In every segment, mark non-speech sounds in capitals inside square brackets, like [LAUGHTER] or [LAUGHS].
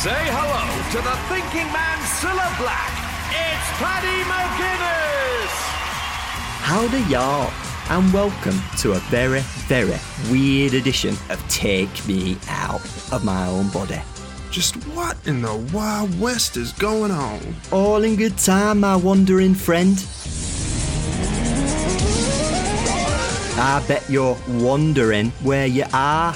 Say hello to the thinking man, Cilla Black. It's Paddy McGuinness. Howdy, y'all, and welcome to a very, very weird edition of Take Me Out of My Own Body. Just what in the Wild West is going on? All in good time, my wandering friend. I bet you're wondering where you are.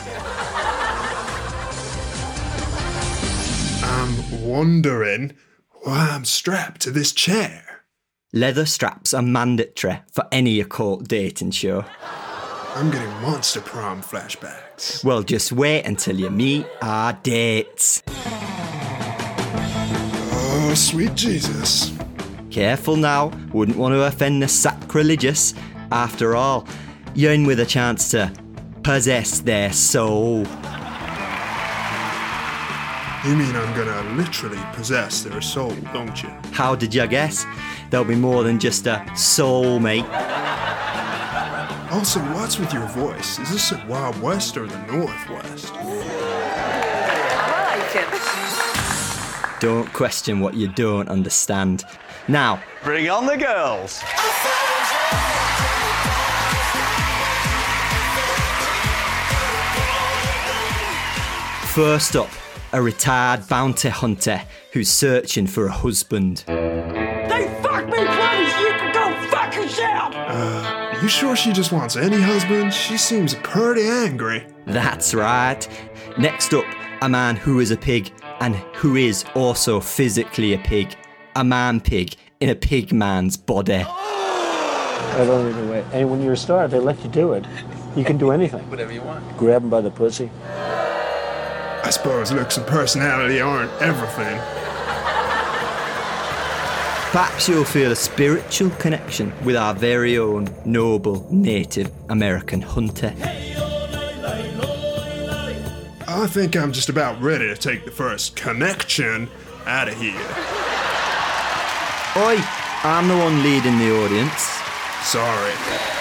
Wondering why I'm strapped to this chair. Leather straps are mandatory for any occult dating show. I'm getting monster prom flashbacks. Well, just wait until you meet our dates. Oh, sweet Jesus. Careful now, wouldn't want to offend the sacrilegious. After all, you're in with a chance to possess their soul. You mean I'm gonna literally possess their soul, don't you? How did you guess? There'll be more than just a soul, mate. Also, what's with your voice? Is this the Wild West or the Northwest? I like it. Don't question what you don't understand. Now, Bring on the girls. first up, a retired bounty hunter who's searching for a husband. They fuck me, please. You can go fuck yourself. Are you sure she just wants any husband? She seems pretty angry. That's right. Next up, a man who is a pig and who is also physically a pig. A man pig in a pig man's body. I don't even wait. And when you're a star, they let you do it. You can do anything. Whatever you want. Grab him by the pussy. I suppose looks and personality aren't everything. Perhaps you'll feel a spiritual connection with our very own noble Native American hunter. I think I'm just about ready to take the first connection out of here. Oi, I'm the one leading the audience. Sorry.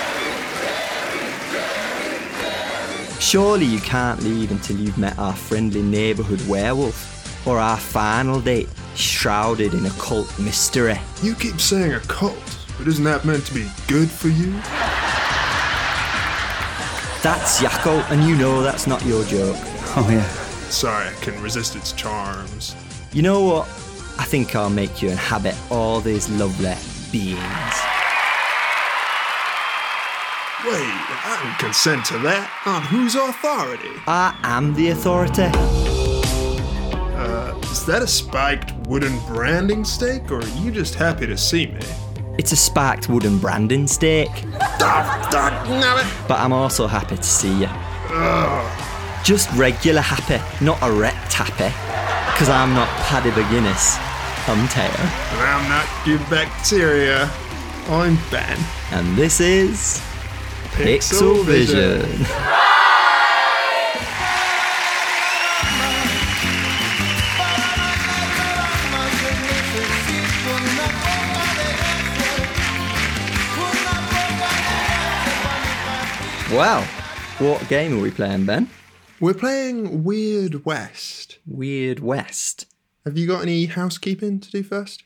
Surely you can't leave until you've met our friendly neighbourhood werewolf, or our final date shrouded in occult mystery. You keep saying occult, but isn't that meant to be good for you? That's Yakult, and you know that's not your joke. [LAUGHS] Oh, yeah. Sorry, I can resist its charms. You know what? I think I'll make you inhabit all these lovely beings. Wait, I don't consent to that. On whose authority? I am the authority. Uh, is that a spiked wooden branding stake, or are you just happy to see me? It's a spiked wooden branding stake, but I'm also happy to see you. Just regular happy, not erect happy. Because I'm not Paddy McGuinness. I'm Teo. And I'm not your bacteria. I'm Ben. And this is Pixel Vision. Wow. What game are we playing, Ben? We're playing Weird West. Weird West. Have you got any housekeeping to do first?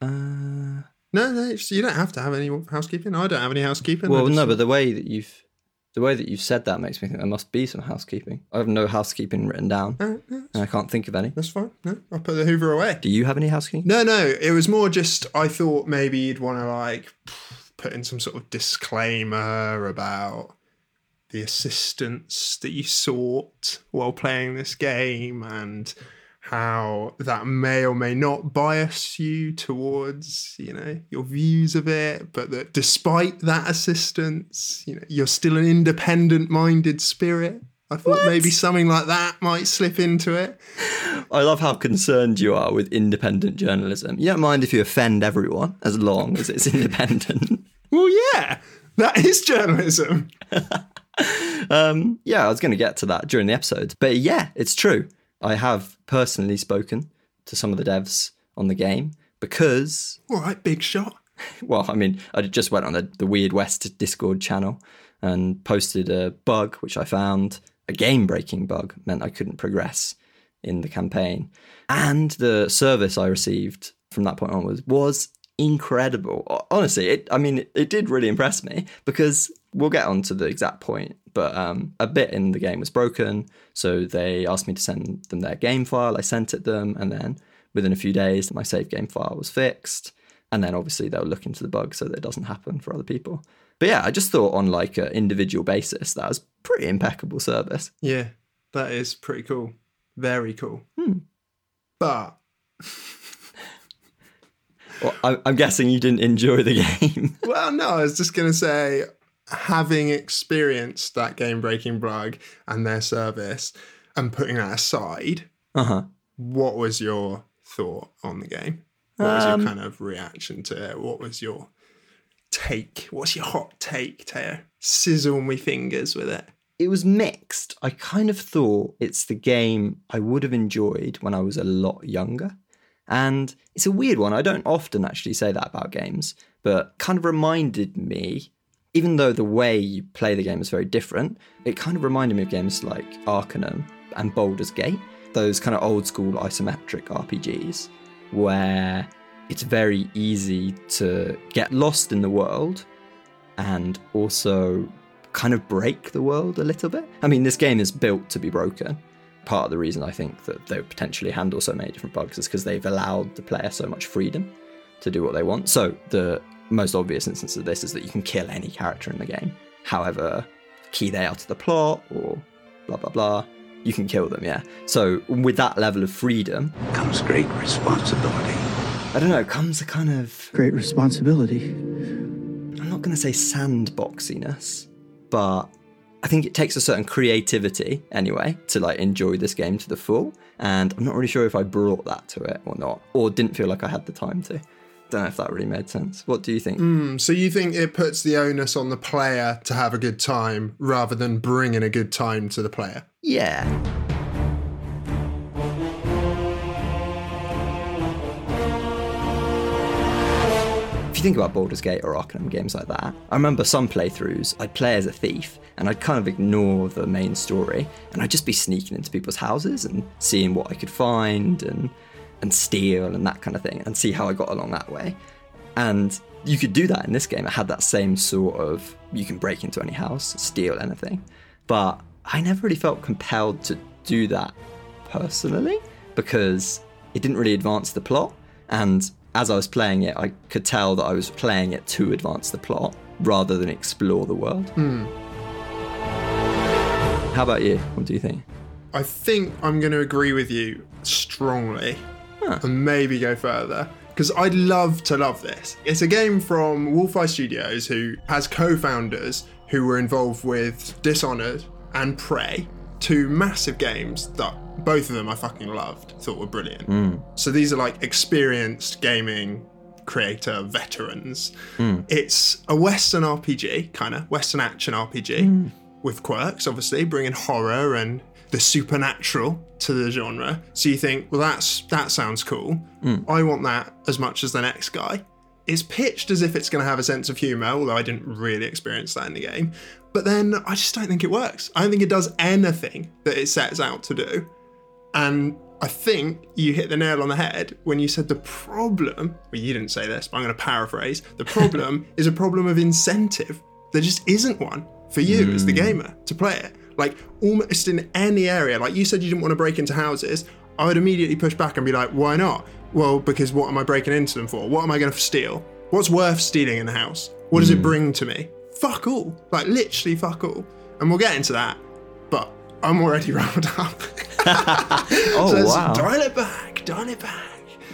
Uh, No, no, you don't have to have any housekeeping. I don't have any housekeeping. Well, just- no, but the way that you've the way that you've said that makes me think there must be some housekeeping. I have no housekeeping written down, Uh, yeah, and I can't think of any. that's fine. No, I'll put the Hoover away. Do you have any housekeeping? No, no, it was more just I thought maybe you'd want to like put in some sort of disclaimer about the assistance that you sought while playing this game and how that may or may not bias you towards you know your views of it but that despite that assistance you know you're still an independent minded spirit i thought maybe something like that might slip into it I love how concerned you are with independent journalism. You don't mind if you offend everyone as long as it's [LAUGHS] independent. well yeah that is journalism [LAUGHS] um, yeah, I was going to get to that during the episode, but yeah, it's true. I have personally spoken to some of the devs on the game because all right big shot [LAUGHS] well, I mean, I just went on the, the Weird West Discord channel and posted a bug which I found a game breaking bug meant I couldn't progress in the campaign. And the service I received from that point onwards was incredible. Honestly, it, I mean, it, it did really impress me because we'll get on to the exact point, but um, a bit in the game was broken. So they asked me to send them their game file. I sent it them, and then within a few days, my save game file was fixed. And then obviously they'll look into the bug so that it doesn't happen for other people. But yeah, I just thought on like an individual basis, that was pretty impeccable service. Yeah, that is pretty cool. Very cool. Hmm. But Well, I'm guessing you didn't enjoy the [LAUGHS] game. well, no, I was just gonna say, having experienced that game breaking bug and their service, and putting that aside, uh huh. what was your thought on the game? What was your Um, kind of reaction to it? What was your take? What's your hot take, Teo? Sizzle me fingers with it. It was mixed. I kind of thought it's the game I would have enjoyed when I was a lot younger. And it's a weird one. I don't often actually say that about games, but kind of reminded me, even though the way you play the game is very different, it kind of reminded me of games like Arcanum and Baldur's Gate, those kind of old school isometric RPGs where it's very easy to get lost in the world and also kind of break the world a little bit. I mean, this game is built to be broken. Part of the reason I think that they would potentially handle so many different bugs is because they've allowed the player so much freedom to do what they want. So, the most obvious instance of this is that you can kill any character in the game, however key they are to the plot or blah, blah, blah. You can kill them, yeah. So, with that level of freedom, comes great responsibility. I don't know, comes a kind of Great responsibility. I'm not going to say sandboxiness, but I think it takes a certain creativity anyway to like enjoy this game to the full. And I'm not really sure if I brought that to it or not, or didn't feel like I had the time to. Don't know if that really made sense. What do you think? Mm, so you think it puts the onus on the player to have a good time rather than bringing a good time to the player? Yeah. If you think about Baldur's Gate or Arcanum games like that, I remember some playthroughs, I'd play as a thief and I'd kind of ignore the main story and I'd just be sneaking into people's houses and seeing what I could find and and steal and that kind of thing and see how I got along that way. And you could do that in this game. It had that same sort of you can break into any house, steal anything. But I never really felt compelled to do that personally because it didn't really advance the plot. And as I was playing it, I could tell that I was playing it to advance the plot rather than explore the world. Hmm. How about you? What do you think? I think I'm going to agree with you strongly and maybe go further because I'd love to love this. It's a game from Wolfeye Studios who has co founders who were involved with Dishonored and Prey, two massive games that both of them I fucking loved, thought were brilliant. Hmm. So these are like experienced gaming creator veterans. Hmm. It's a Western RPG, kind of Western action RPG hmm. with quirks, obviously, bringing horror and the supernatural to the genre. So you think, well, that's that sounds cool. Mm. I want that as much as the next guy. It's pitched as if it's going to have a sense of humor, although I didn't really experience that in the game. But then I just don't think it works. I don't think it does anything that it sets out to do. And I think you hit the nail on the head when you said the problem, well, you didn't say this, but I'm going to paraphrase. The [LAUGHS] problem is a problem of incentive. There just isn't one for you as the mm. gamer to play it. Like, almost in any area, like you said, you didn't want to break into houses. I would immediately push back and be like, why not? Well, because what am I breaking into them for? What am I going to steal? What's worth stealing in the house? What does it hmm. bring to me? Fuck all. Like, literally, fuck all. And we'll get into that. But I'm already [LAUGHS] riled up. [LAUGHS] Oh, So wow. dial it back, dial it back.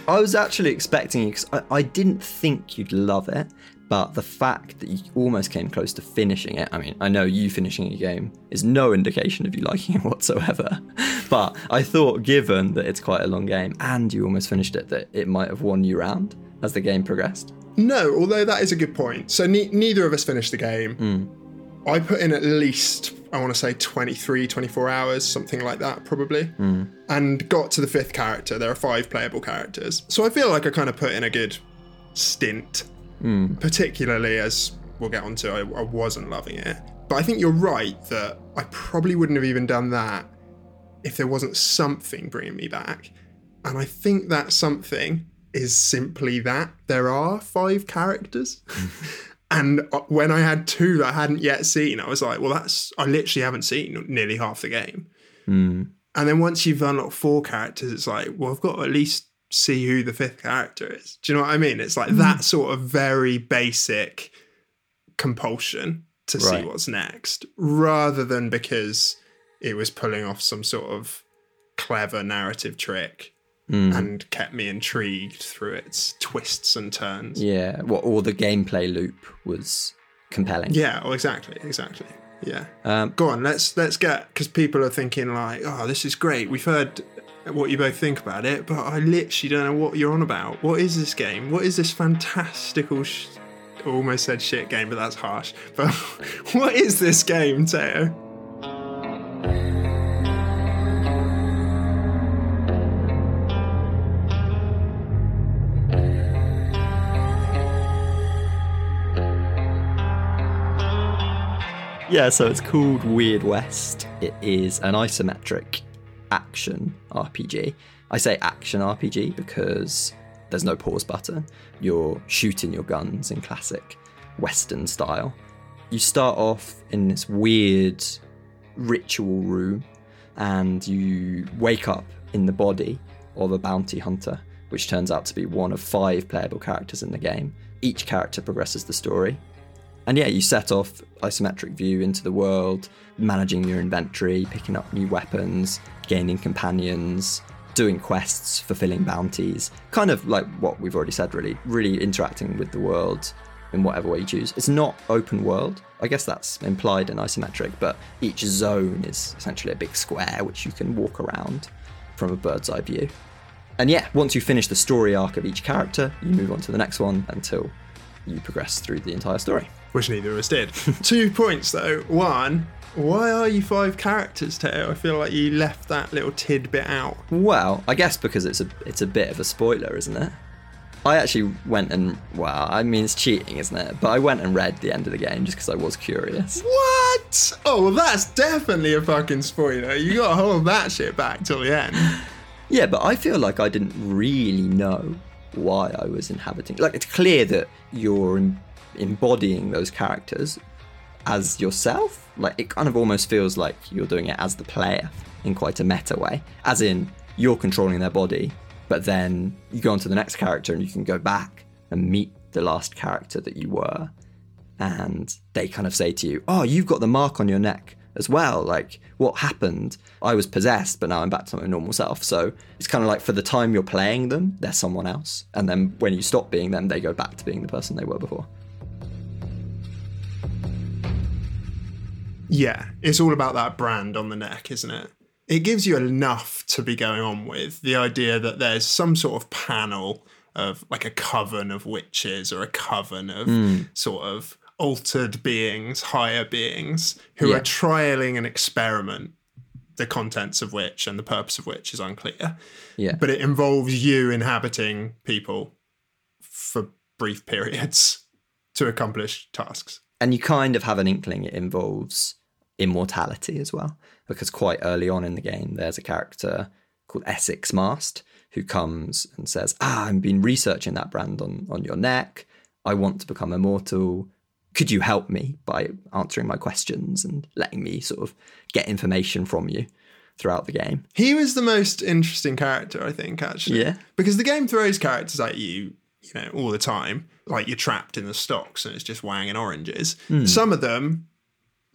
I was actually expecting you because I, I didn't think you'd love it, but the fact that you almost came close to finishing it. I mean, I know you finishing a game is no indication of you liking it whatsoever, [LAUGHS] but I thought, given that it's quite a long game and you almost finished it, that it might have won you round as the game progressed. No, although that is a good point. So ne- neither of us finished the game. Hmm. I put in at least, I want to say 23, 24 hours, something like that, probably. Hmm. And got to the fifth character. There are five playable characters. So I feel like I kind of put in a good stint, particularly as we'll get onto, I, I wasn't loving it. But I think you're right that I probably wouldn't have even done that if there wasn't something bringing me back. And I think that something is simply that there are five characters. [LAUGHS] and uh, when I had two that I hadn't yet seen, I was like, well, that's, I literally haven't seen nearly half the game. And then once you've unlocked four characters, it's like, well, I've got at least see who the fifth character is. Do you know what I mean? It's like that sort of very basic compulsion to see what's next, rather than because it was pulling off some sort of clever narrative trick and kept me intrigued through its twists and turns. Yeah, what or the gameplay loop was compelling. Yeah, oh, exactly, exactly. Yeah. Um, Go on, let's let's get because people are thinking like, oh, this is great. We've heard what you both think about it, but I literally don't know what you're on about. What is this game? What is this fantastical? Sh- almost said shit game, but that's harsh. [LAUGHS] But what is this game, Teo? Yeah, so it's called Weird West. It is an isometric action RPG. I say action RPG because there's no pause button. You're shooting your guns in classic Western style. You start off in this weird ritual room and you wake up in the body of a bounty hunter, which turns out to be one of five playable characters in the game. Each character progresses the story. And yeah, you set off isometric view into the world, managing your inventory, picking up new weapons, gaining companions, doing quests, fulfilling bounties. Kind of like what we've already said, really. Really interacting with the world in whatever way you choose. It's not open world. I guess that's implied in isometric, but each zone is essentially a big square which you can walk around from a bird's eye view. And yeah, once you finish the story arc of each character, you move on to the next one until you progress through the entire story. Which neither of us did. [LAUGHS] Two points though. One, why are you five characters, Teo? I feel like you left that little tidbit out. Well, I guess because it's a it's a bit of a spoiler, isn't it? I actually went and well, I mean it's cheating, isn't it? But I went and read the end of the game just because I was curious. What? Oh, well, that's definitely a fucking spoiler. You gotta hold that shit back till the end. Yeah, but I feel like I didn't really know why I was inhabiting. Like it's clear that you're embodying those characters as yourself. Like it kind of almost feels like you're doing it as the player in quite a meta way. As in you're controlling their body, but then you go on to the next character and you can go back and meet the last character that you were. And they kind of say to you, Oh, you've got the mark on your neck as well. Like, what happened? I was possessed, but now I'm back to my normal self. So it's kind of like for the time you're playing them, they're someone else. And then when you stop being them, they go back to being the person they were before. Yeah, it's all about that brand on the neck, isn't it? It gives you enough to be going on with. The idea that there's some sort of panel of like a coven of witches or a coven of hmm. sort of altered beings, higher beings, who Yeah. are trialing an experiment, the contents of which and the purpose of which is unclear. Yeah. But it involves you inhabiting people for brief periods [LAUGHS] to accomplish tasks. and you kind of have an inkling it involves immortality as well because quite early on in the game there's a character called essex mast who comes and says ah i've been researching that brand on, on your neck i want to become immortal could you help me by answering my questions and letting me sort of get information from you throughout the game He was the most interesting character, I think, actually. Yeah. Because the game throws characters at you, you know, all the time. Like you're trapped in the stocks and it's just wanging oranges. Some of them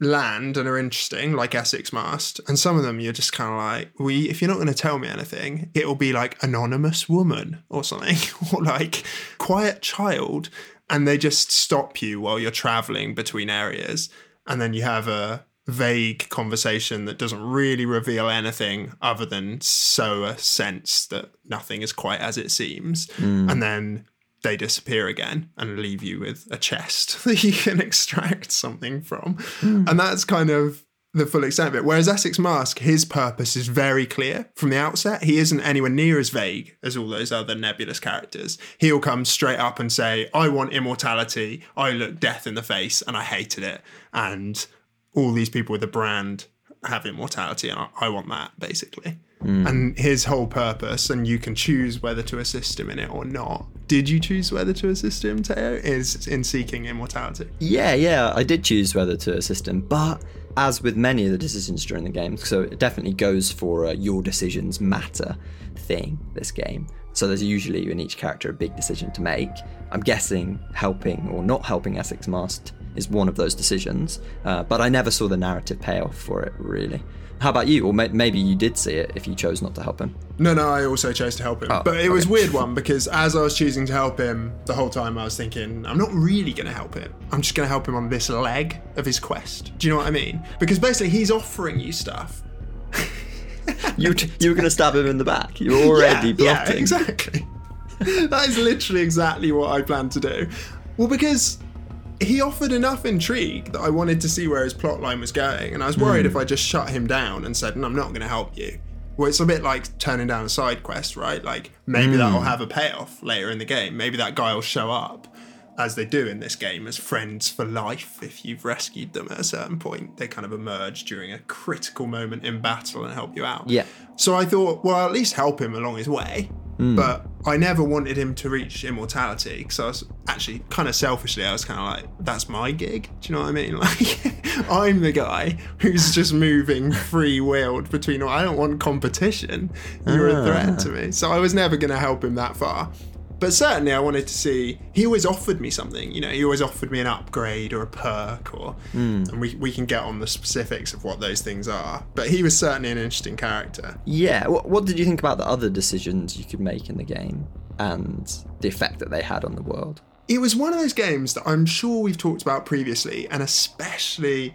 land and are interesting, like Essex Mast, and some of them you're just kind of like, we if you're not going to tell me anything, it'll be like anonymous woman or something, [LAUGHS] or like quiet child, and they just stop you while you're traveling between areas, and then you have a vague conversation that doesn't really reveal anything other than sow a sense that nothing is quite as it seems, mm. and then they disappear again and leave you with a chest [LAUGHS] that you can extract something from. Hmm. And that's kind of the full extent of it. Whereas Essex Mast, his purpose is very clear from the outset. He isn't anywhere near as vague as all those other nebulous characters. He'll come straight up and say, I want immortality. I look death in the face and I hated it. And all these people with a brand have immortality, and I, I want that basically. Hmm. And his whole purpose, and you can choose whether to assist him in it or not. Did you choose whether to assist him, Teo? Is in seeking immortality. Yeah, yeah, I did choose whether to assist him, but as with many of the decisions during the game, so it definitely goes for a your decisions matter thing, this game. So there's usually in each character a big decision to make. I'm guessing helping or not helping Essex Mast is one of those decisions, uh, but I never saw the narrative payoff for it, really. How about you? Or may- maybe you did see it if you chose not to help him. No, no, I also chose to help him. Oh, but it was okay. weird one because as I was choosing to help him, the whole time I was thinking, I'm not really going to help him. I'm just going to help him on this leg of his quest. Do you know what I mean? Because basically he's offering you stuff. [LAUGHS] You, t- you were going to stab him in the back. You were already yeah, plotting. Yeah, exactly. [LAUGHS] that is literally exactly what I planned to do. Well, because he offered enough intrigue that I wanted to see where his plot line was going, and I was worried hmm. if I just shut him down and said, "No, I'm not going to help you." Well, it's a bit like turning down a side quest, right? Like maybe that'll hmm. have a payoff later in the game. Maybe that guy will show up, as they do in this game, as friends for life. If you've rescued them at a certain point, they kind of emerge during a critical moment in battle and help you out. Yeah. So I thought, well, at least help him along his way. Mm. But I never wanted him to reach immortality because I was actually kind of selfishly, I was kind of like, that's my gig. Do you know what I mean? [LAUGHS] Like, I'm the guy who's just moving free willed between, I don't want competition. You're a threat to ah. me. So I was never going to help him that far. But certainly, I wanted to see. He always offered me something, you know. He always offered me an upgrade or a perk, or hmm. and we we can get on the specifics of what those things are. But he was certainly an interesting character. Yeah. What, what did you think about the other decisions you could make in the game and the effect that they had on the world? It was one of those games that I'm sure we've talked about previously, and especially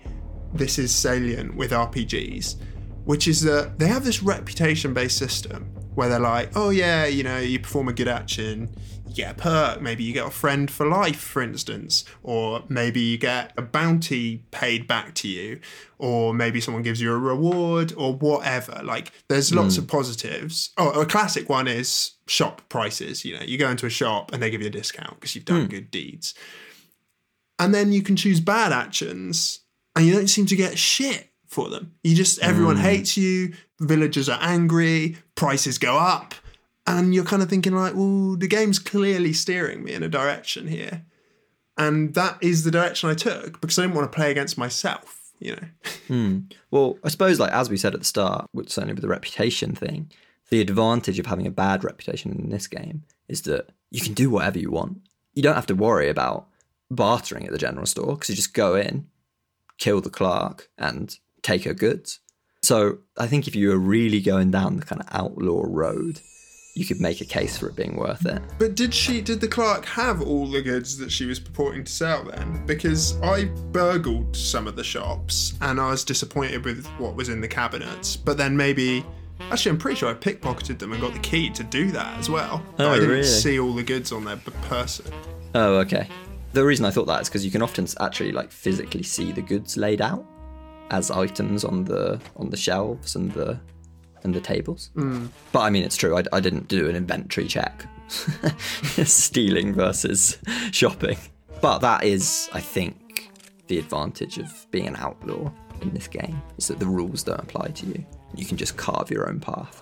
this is salient with RPGs, which is that they have this reputation based system where they're like, oh yeah, you know, you perform a good action, you get a perk, maybe you get a friend for life, for instance, or maybe you get a bounty paid back to you, or maybe someone gives you a reward, or whatever. Like, there's lots hmm. of positives. Oh, a classic one is shop prices. You know, you go into a shop and they give you a discount because you've done hmm. good deeds. And then you can choose bad actions and you don't seem to get shit for them. You just, everyone hmm. hates you, villagers are angry, prices go up. And you're kind of thinking, like, well, the game's clearly steering me in a direction here. And that is the direction I took because I didn't want to play against myself, you know? Hmm. Well, I suppose, like as we said at the start, with certainly with the reputation thing, the advantage of having a bad reputation in this game is that you can do whatever you want. You don't have to worry about bartering at the general store because you just go in, kill the clerk, and take her goods. So I think if you were really going down the kind of outlaw road, you could make a case for it being worth it. But did she, did the clerk have all the goods that she was purporting to sell then? Because I burgled some of the shops and I was disappointed with what was in the cabinets. But then maybe, actually, I'm pretty sure I pickpocketed them and got the key to do that as well. Oh, I didn't really? see all the goods on their person. Oh, okay. The reason I thought that is because you can often actually like physically see the goods laid out as items on the on the shelves and the and the tables. Hmm. But I mean, it's true. I, I didn't do an inventory check. [LAUGHS] Stealing versus [LAUGHS] shopping. But that is, I think, the advantage of being an outlaw in this game is that the rules don't apply to you. You can just carve your own path.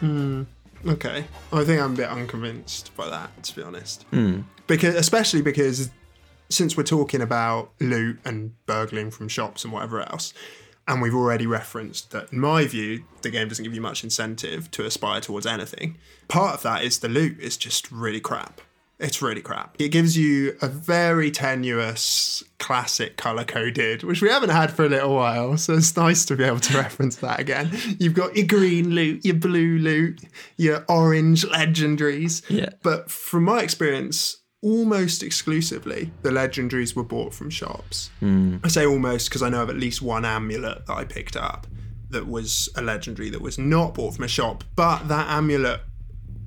Hmm. Okay. I think I'm a bit unconvinced by that, to be honest. Hmm. Because especially because since we're talking about loot and burgling from shops and whatever else, and we've already referenced that in my view, the game doesn't give you much incentive to aspire towards anything. Part of that is the loot is just really crap. It's really crap. It gives you a very tenuous classic color coded, which we haven't had for a little while. So it's nice to be able to [LAUGHS] reference that again. You've got your green loot, your blue loot, your orange legendaries. Yeah. But from my experience, almost exclusively the legendaries were bought from shops. Hmm. I say almost because I know of at least one amulet that I picked up that was a legendary that was not bought from a shop, but that amulet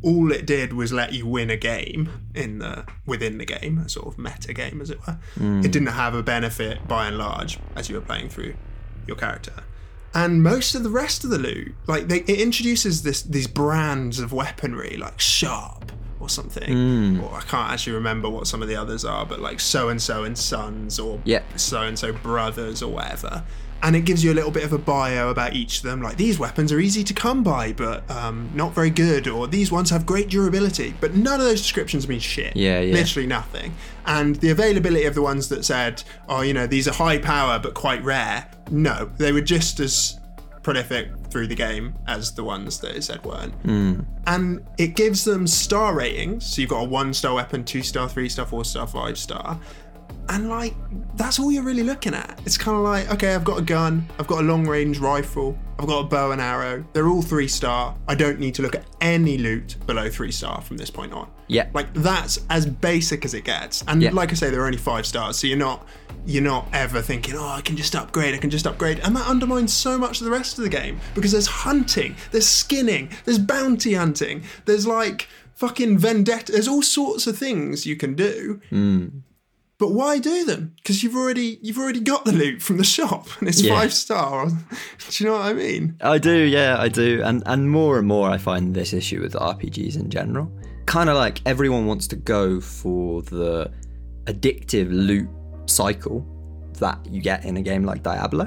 all it did was let you win a game in the within the game, a sort of meta game as it were. Hmm. It didn't have a benefit by and large as you were playing through your character. And most of the rest of the loot, like they, it introduces this these brands of weaponry like sharp or something. Hmm. Or I can't actually remember what some of the others are, but like so and so and sons or so and so brothers or whatever. And it gives you a little bit of a bio about each of them. Like these weapons are easy to come by, but um, not very good. Or these ones have great durability. But none of those descriptions mean shit. Yeah, yeah. Literally nothing. And the availability of the ones that said, oh, you know, these are high power but quite rare. No, they were just as prolific through the game as the ones that it said weren't. And it gives them star ratings. So you've got a one star weapon, two star, three star, four star, five star. And like, that's all you're really looking at. It's kind of like, okay, I've got a gun, I've got a long range rifle, I've got a bow and arrow. They're all three star. I don't need to look at any loot below three star from this point on. Yeah. Like that's as basic as it gets. And Yeah. like I say, there are only five stars, so you're not you're not ever thinking, oh, I can just upgrade, I can just upgrade. And that undermines so much of the rest of the game because there's hunting, there's skinning, there's bounty hunting, there's like fucking vendetta, there's all sorts of things you can do. Hmm. But why do them? Because you've already you've already got the loot from the shop and it's Yeah. five star. [LAUGHS] do you know what I mean? I do, yeah, I do. And and more and more I find this issue with RPGs in general. Kind of like everyone wants to go for the addictive loot cycle that you get in a game like Diablo,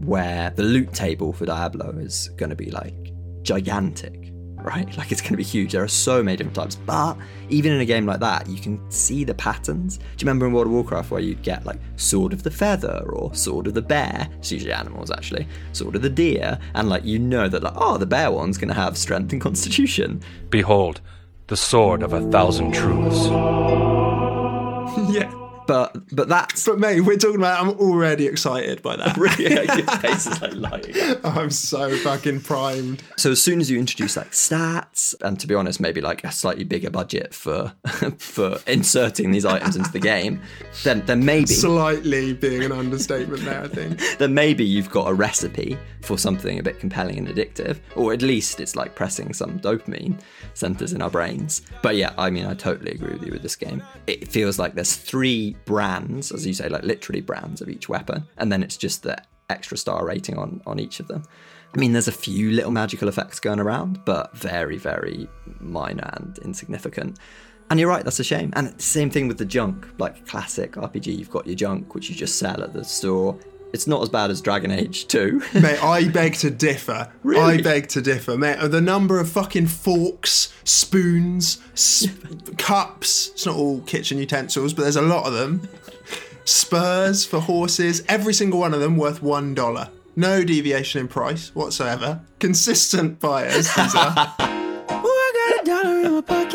where the loot table for Diablo is going to be like gigantic, right? Like it's going to be huge. There are so many different types. But even in a game like that, you can see the patterns. Do you remember in World of Warcraft where you'd get like Sword of the Feather or Sword of the Bear? It's usually animals actually. Sword of the Deer. And like you know that like, oh, the bear one's going to have strength and constitution. Behold, the sword of a thousand truths. [LAUGHS] yeah. But but that's But mate, we're talking about. I'm already excited by that. [LAUGHS] really your face is like lighting up. [LAUGHS] I'm so fucking primed. So as soon as you introduce like stats, and to be honest, maybe like a slightly bigger budget for [LAUGHS] for inserting these items into the game, then then maybe Slightly being an understatement there, I think. then maybe you've got a recipe for something a bit compelling and addictive, or at least it's like pressing some dopamine centers in our brains. But yeah, I mean, I totally agree with you with this game. It feels like there's three brands, as you say, like literally brands of each weapon, and then it's just the extra star rating on on each of them. I mean, there's a few little magical effects going around, but very, very minor and insignificant. And you're right, that's a shame. And same thing with the junk, like classic RPG, you've got your junk, which you just sell at the store. It's not as bad as Dragon Age 2. [LAUGHS] Mate, I beg to differ. Really? I beg to differ, mate. The number of fucking forks, spoons, sp- [LAUGHS] cups. It's not all kitchen utensils, but there's a lot of them. Spurs for horses. Every single one of them worth one dollar. No deviation in price whatsoever. Consistent buyers. These are. [LAUGHS] I got a dollar in my pocket.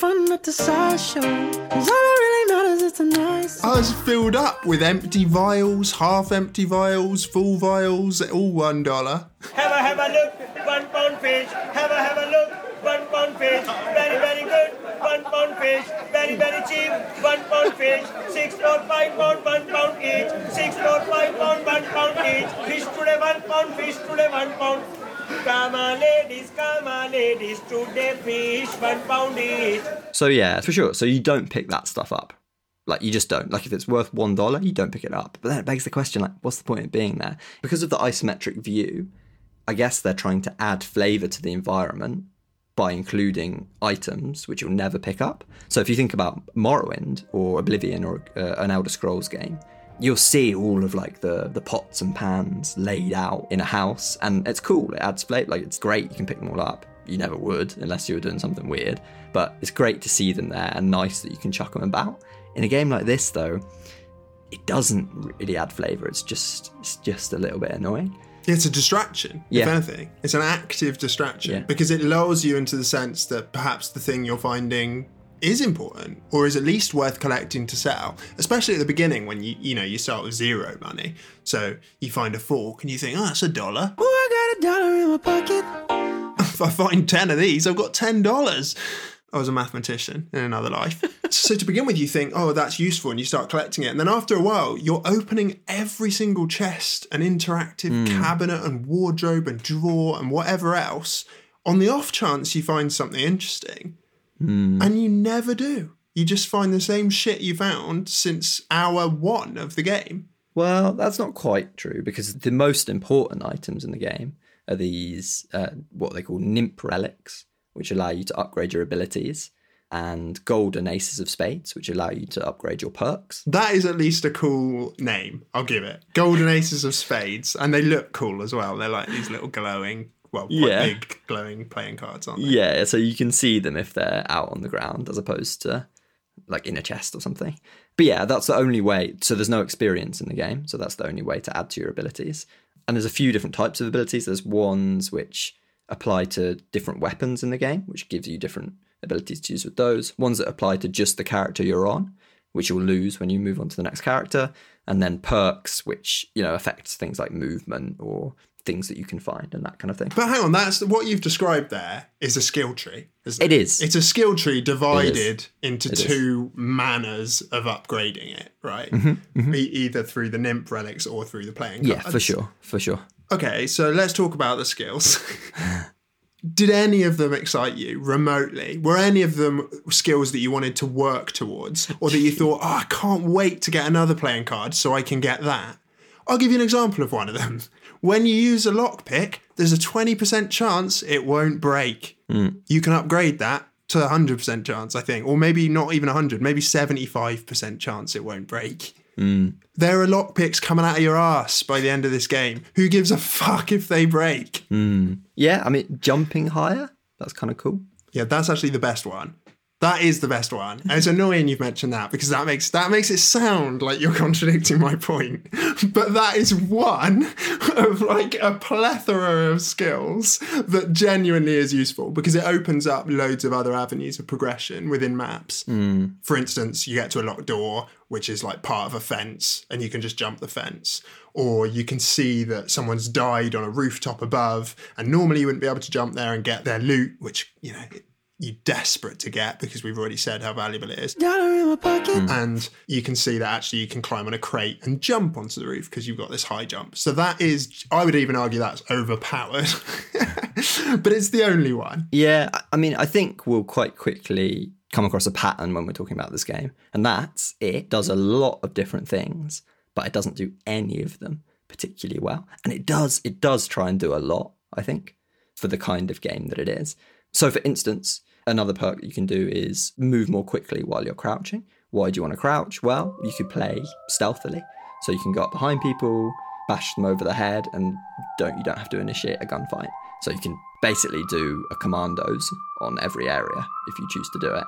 Fun at the sideshow. Cause all that really matters is the nice. I was filled up with empty vials, half empty vials, full vials, all one dollar. Have a have a look, one pound fish. Have a have a look, one pound fish. Very very good, one pound fish. Very very cheap, one pound fish. Six or five pound, one pound each. Six or five pound, one pound each. Fish today one pound, fish today one pound. Come on ladies, come on ladies, today fish one pound each. So yeah, for sure. So you don't pick that stuff up. Like you just don't. Like if it's worth one dollar, you don't pick it up. But then it begs the question, like, what's the point of being there? Because of the isometric view, I guess they're trying to add flavour to the environment by including items which you'll never pick up. So if you think about Morrowind or Oblivion or uh, an Elder Scrolls game, you'll see all of like the the pots and pans laid out in a house, and it's cool. It adds flavour. Like it's great. You can pick them all up. You never would unless you were doing something weird. But it's great to see them there and nice that you can chuck them about. In a game like this, though, it doesn't really add flavour. It's just it's just a little bit annoying. It's a distraction, yeah. if anything. It's an active distraction Yeah. because it lulls you into the sense that perhaps the thing you're finding is important or is at least worth collecting to sell especially at the beginning when you you know you start with zero money. So you find a fork and you think oh that's a dollar. Ooh, I got a dollar in my pocket. [LAUGHS] if i find 10 of these i've got $10 i was a mathematician in another life. [LAUGHS] So to begin with you think oh that's useful and you start collecting it. And then after a while you're opening every single chest and interactive hmm. cabinet and wardrobe and drawer and whatever else. On the off chance you find something interesting and you never do you just find the same shit you found since hour one of the game Well, that's not quite true because the most important items in the game are these uh, what they call NIMP relics, which allow you to upgrade your abilities, and golden aces of spades, which allow you to upgrade your perks. That is at least a cool name. I'll give it. Golden Aces of Spades, and they look cool as well. They're like these little glowing, well, Yeah. big glowing playing cards, aren't they? Yeah, so you can see them if they're out on the ground as opposed to like in a chest or something. But yeah, that's the only way. So there's no experience in the game, so that's the only way to add to your abilities. And there's a few different types of abilities. There's ones which apply to different weapons in the game, which gives you different abilities to use with those. Ones that apply to just the character you're on, which you'll lose when you move on to the next character. And then perks, which, you know, affects things like movement or things that you can find and that kind of thing. But hang on, that's what you've described there is a skill tree. Isn't It it is. It's a skill tree divided into It is. two manners of upgrading it, right? E- either through the Nimp relics or through the playing Mm-hmm, Yeah, for sure. For sure. Okay, so let's talk about the skills. [LAUGHS] Did any of them excite you remotely? Were any of them skills that you wanted to work towards, or that you thought, oh, I can't wait to get another playing card so I can get that? I'll give you an example of one of them. When you use a lockpick, there's a 20% chance it won't break. Hmm. You can upgrade that to a 100% chance, I think, or maybe not even 100, maybe 75% chance it won't break. Hmm. There are lockpicks coming out of your ass by the end of this game. Who gives a fuck if they break? Hmm. Yeah, I mean, jumping higher, that's kind of cool. Yeah, that's actually the best one. That is the best one. And it's annoying you've mentioned that because that makes that makes it sound like you're contradicting my point. [LAUGHS] But that is one of like a plethora of skills that genuinely is useful because it opens up loads of other avenues of progression within maps. Hmm. For instance, you get to a locked door, which is like part of a fence, and you can just jump the fence. Or you can see that someone's died on a rooftop above, and normally you wouldn't be able to jump there and get their loot, which, you know, you're desperate to get because we've already said how valuable it is. Dollar in my pocket. Mm. And you can see that actually you can climb on a crate and jump onto the roof because you've got this high jump. So that is, I would even argue that's overpowered. [LAUGHS] but it's the only one. Yeah, I- I mean, I think we'll quite quickly come across a pattern when we're talking about this game, and that's it does a lot of different things, but it doesn't do any of them particularly well. And it does, it does try and do a lot, I think, for the kind of game that it is. So, for instance, another perk you can do is move more quickly while you're crouching. Why do you want to crouch? Well, you could play stealthily, so you can go up behind people, bash them over the head, and don't you don't have to initiate a gunfight. So you can basically do a commandos on every area if you choose to do it.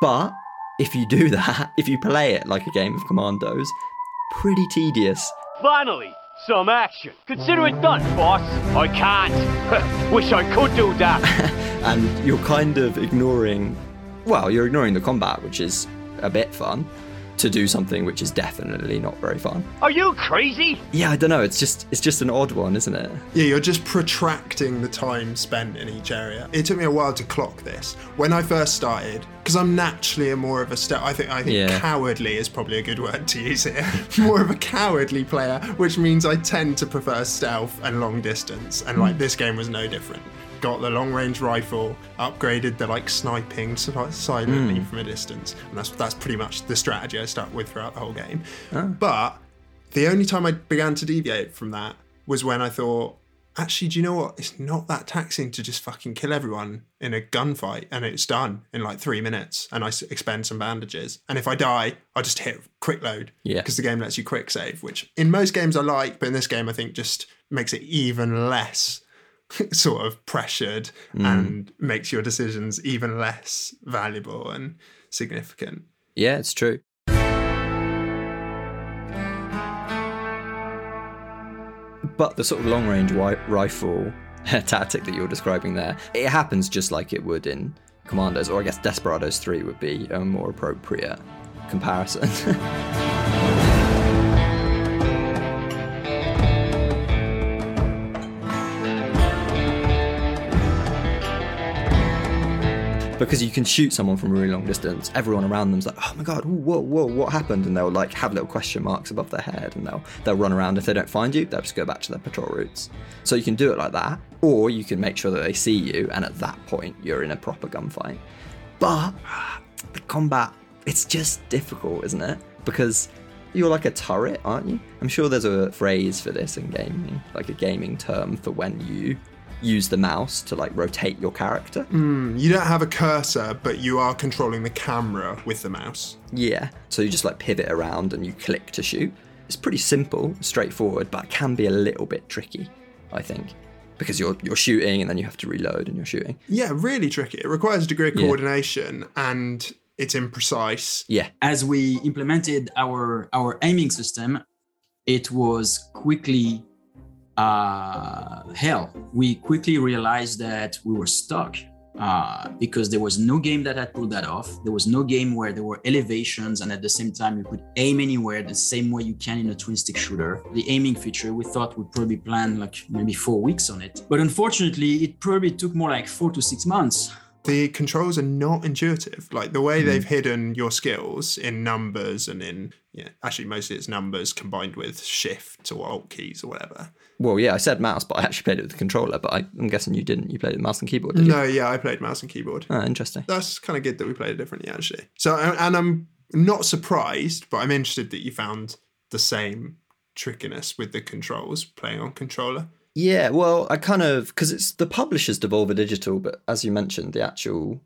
But if you do [LAUGHS] that, if you play it like a game of commandos, pretty tedious. Finally, some action. Consider it done, boss. I can't. [LAUGHS] Wish I could do that. [LAUGHS] and you're kind of ignoring well you're ignoring the combat which is a bit fun to do something which is definitely not very fun Are you crazy? yeah i don't know it's just it's just an odd one isn't it Yeah, you're just protracting the time spent in each area. It took me a while to clock this. When I first started, because I'm naturally a more of a stealth. I think I think Yeah. cowardly is probably a good word to use here. [LAUGHS] more of a cowardly player, which means I tend to prefer stealth and long distance. And like hmm. this game was no different. Got the long range rifle, upgraded the like sniping si- silently hmm. from a distance, and that's that's pretty much the strategy I stuck with throughout the whole game. Oh. But the only time I began to deviate from that was when I thought, actually, do you know what? It's not that taxing to just fucking kill everyone in a gunfight and it's done in like three minutes and I expend some bandages. And if I die, I just hit quick load. Yeah. Because the game lets you quick save, which in most games I like, but in this game I think just makes it even less [LAUGHS] sort of pressured mm. and makes your decisions even less valuable and significant. yeah it's true. But the sort of long range wi- rifle [LAUGHS] tactic that you're describing there it happens just like it would in commandos or i guess desperados 3 would be a more appropriate comparison [LAUGHS] because you can shoot someone from a really long distance. Everyone around them's like, "Oh my god, whoa, whoa, what happened?" And they'll like have little question marks above their head, and they'll they'll run around. If they don't find you, they'll just go back to their patrol routes. So you can do it like that, or you can make sure that they see you, and at that point, you're in a proper gunfight. But the combat, it's just difficult, isn't it? Because You're like a turret, aren't you? I'm sure there's a phrase for this in gaming, like a gaming term for when you use the mouse to like rotate your character. Hmm, you don't have a cursor, but you are controlling the camera with the mouse. Yeah. So you just like pivot around and you click to shoot. It's pretty simple, straightforward, but it can be a little bit tricky, I think. Because you're you're shooting and then you have to reload and you're shooting. Yeah, really tricky. It requires a degree of Yeah. coordination and it's imprecise. Yeah. as we implemented our our aiming system, it was quickly uh, hell. We quickly realized that we were stuck uh, because there was no game that had pulled that off. There was no game where there were elevations and at the same time you could aim anywhere the same way you can in a twin stick shooter. The aiming feature we thought would probably plan like maybe four weeks on it, but unfortunately it probably took more like four to six months The controls are not intuitive. Like the way they've hidden your skills in numbers and in, yeah, actually mostly it's numbers combined with shift or alt keys or whatever. Well, yeah, I said mouse, but I actually played it with the controller. But I, I'm guessing you didn't. You played it with mouse and keyboard, did you? No, yeah, I played mouse and keyboard. Oh, interesting. That's kind of good that we played it differently, actually. So, and I'm not surprised, but I'm interested that you found the same trickiness with the controls playing on controller. Yeah, well, I kind of because it's the publisher's Devolver Digital, but as you mentioned, the actual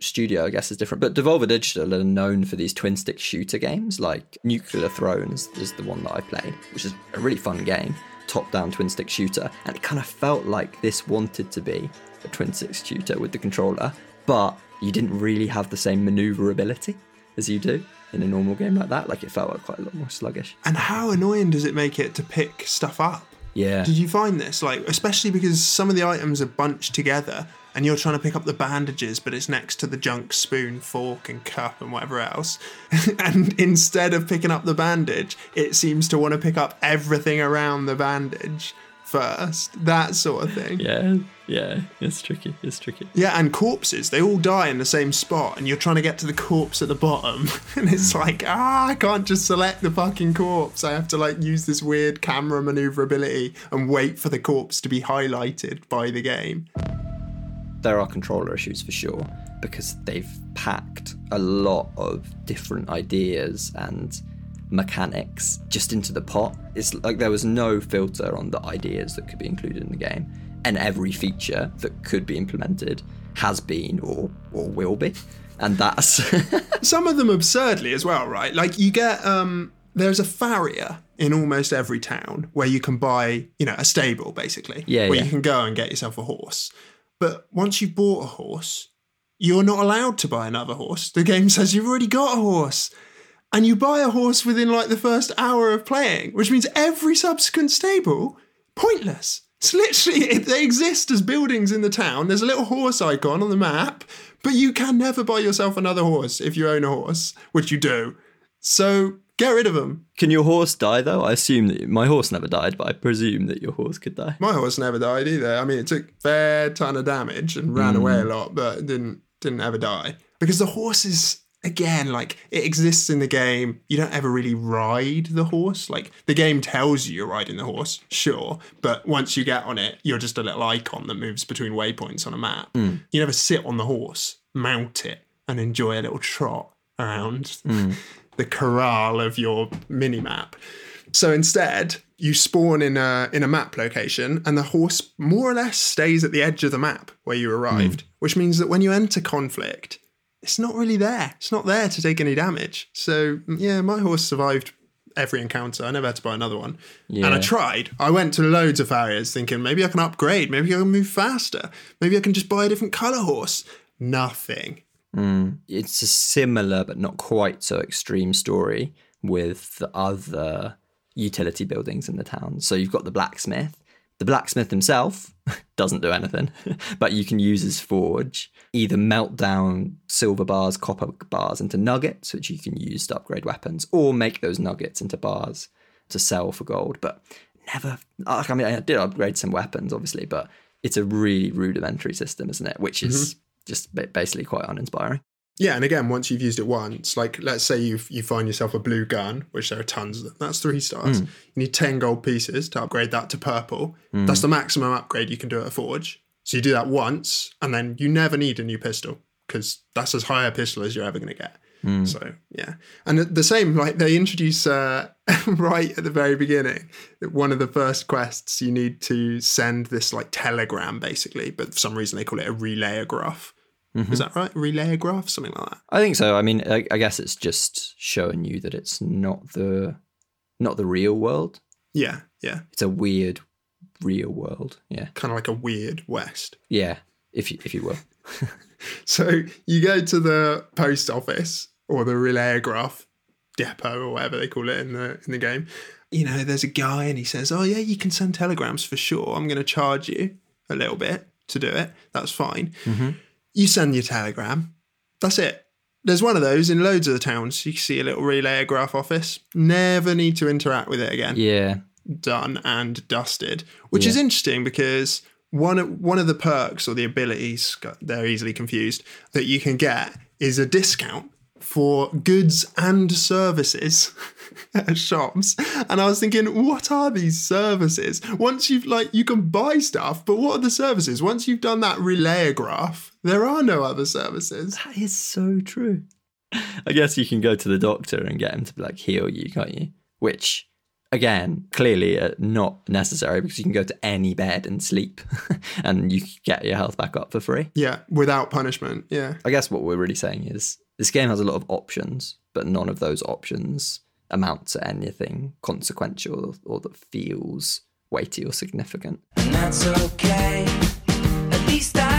studio, I guess, is different. But Devolver Digital are known for these twin stick shooter games, like Nuclear Thrones is the one that I played, which is a really fun game, top down twin stick shooter, and it kind of felt like this wanted to be a twin stick shooter with the controller, but you didn't really have the same maneuverability as you do in a normal game like that. Like it felt like quite a lot more sluggish. And how annoying does it make it to pick stuff up? Yeah. Did you find this? Like, especially because some of the items are bunched together and you're trying to pick up the bandages, but it's next to the junk spoon, fork, and cup and whatever else. [LAUGHS] and instead of picking up the bandage, it seems to want to pick up everything around the bandage first. That sort of thing. Yeah, yeah, it's tricky. It's tricky. Yeah, and corpses, they all die in the same spot, and you're trying to get to the corpse at the bottom. [LAUGHS] And it's like, ah, I can't just select the fucking corpse. I have to like use this weird camera maneuverability and wait for the corpse to be highlighted by the game. There are controller issues for sure because they've packed a lot of different ideas and mechanics just into the pot. It's like there was no filter on the ideas that could be included in the game, and every feature that could be implemented has been or or will be, and that's [LAUGHS] Some of them absurdly as well, right? Like you get um there's a farrier in almost every town where you can buy, you know, a stable basically. Yeah, Where yeah. you can go and get yourself a horse. But once you've bought a horse, you're not allowed to buy another horse. The game says you've already got a horse. And you buy a horse within like the first hour of playing, which means every subsequent stable, pointless. It's literally, [LAUGHS] they exist as buildings in the town. There's a little horse icon on the map, but you can never buy yourself another horse if you own a horse, which you do. So get rid of them. Can your horse die though? I assume that my horse never died, but I presume that your horse could die. My horse never died either. I mean, it took a fair ton of damage and ran away hmm. a lot, but didn't didn't ever die because the horse is again like it exists in the game. You don't ever really ride the horse. Like the game tells you you're riding the horse, sure, but once you get on it, you're just a little icon that moves between waypoints on a map. Hmm. You never sit on the horse, mount it, and enjoy a little trot around hmm. [LAUGHS] the corral of your mini map. So instead, you spawn in a in a map location, and the horse more or less stays at the edge of the map where you arrived, hmm. which means that when you enter conflict, it's not really there. It's not there to take any damage. So mm, yeah, my horse survived every encounter. I never had to buy another one. And I tried. I went to loads of farriers thinking maybe I can upgrade, maybe I can move faster, maybe I can just buy a different color horse. Nothing. Mm. it's a similar but not quite so extreme story with the other utility buildings in the town. So you've got the blacksmith. The blacksmith himself [LAUGHS] doesn't do anything, [LAUGHS] but you can use his forge, either melt down silver bars, copper bars into nuggets, which you can use to upgrade weapons, or make those nuggets into bars to sell for gold. But never, I mean, I did upgrade some weapons, obviously, but it's a really rudimentary system, isn't it? Which is mm-hmm. Just basically quite uninspiring. Yeah, and again, once you've used it once, like let's say you you find yourself a blue gun, which there are tons of them. That's three stars. Hmm. You need ten gold pieces to upgrade that to purple. Hmm. That's the maximum upgrade you can do at a forge. So you do that once, and then you never need a new pistol because that's as high a pistol as you're ever going to get. Hmm. So yeah, and the- same like they introduce uh, [LAUGHS] right at the very beginning. that One of the first quests you need to send this like telegram basically, but for some reason they call it a relayograph. Is mm-hmm. that right? Relayograph, something like that. I think so. I mean, I, I guess it's just showing you that it's not the not the real world. Yeah, yeah, It's a weird real world. Yeah, kind of like a weird west. yeah. If you if you will. [LAUGHS] So you go to the post office or the relay graph depot or whatever they call it in the in the game. You know, there's a guy and he says, "Oh yeah, you can send telegrams for sure. I'm going to charge you a little bit to do it. That's fine." Mm-hmm. You send your telegram. That's it. There's one of those in loads of the towns. You can see a little relay graph office. Never need to interact with it again Yeah. done and dusted, which is interesting because one of, one of the perks or the abilities they're easily confused that you can get is a discount for goods and services [LAUGHS] at shops. And I was thinking, what are these services? Once you've like you can buy stuff, but what are the services? Once you've done that relayograph, there are no other services. That is so true. I guess you can go to the doctor and get him to like heal you, can't you? Which, again, clearly uh, not necessary because you can go to any bed and sleep, [LAUGHS] and you can get your health back up for free. Yeah, without punishment. Yeah. I guess what we're really saying is this game has a lot of options, but none of those options amount to anything consequential or that feels weighty or significant. And that's okay. At least I've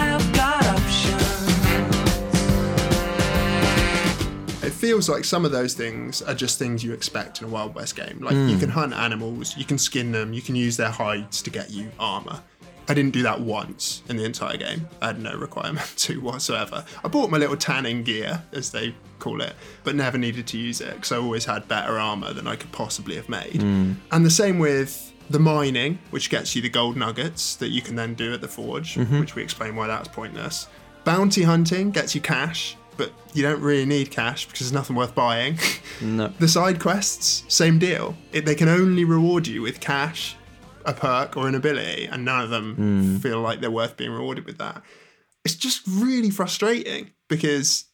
feels like some of those things are just things you expect in a Wild West game. Like you hmm. can hunt animals, you can skin them, you can use their hides to get you armor. I didn't do that once in the entire game. I had no [LAUGHS] requirement to whatsoever. I bought my little tanning gear, as they call it, but never needed to use it because I always had better armor than I could possibly have made. Hmm. And the same with the mining, which gets you the gold nuggets that you can then do at the forge, mm-hmm. which we explain why that's pointless. Bounty hunting gets you cash, but you don't really need cash because there's nothing worth buying. [LAUGHS] No. the side quests, same deal. It, they can only reward you with cash, a perk, or an ability, and none of them hmm. feel like they're worth being rewarded with that. It's just really frustrating because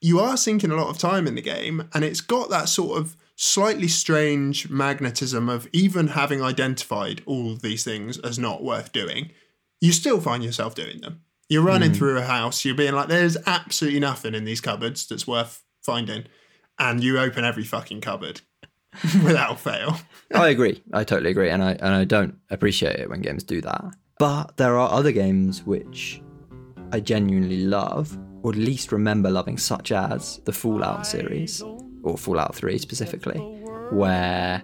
you are sinking a lot of time in the game, and it's got that sort of slightly strange magnetism of even having identified all of these things as not worth doing, you still find yourself doing them. You're running hmm. through a house, you're being like, there's absolutely nothing in these cupboards that's worth finding. And you open every fucking cupboard [LAUGHS] without fail. I agree. I totally agree, and I and I don't appreciate it when games do that. But there are other games which I genuinely love, or at least remember loving, such as the Fallout series, or Fallout 3 specifically, where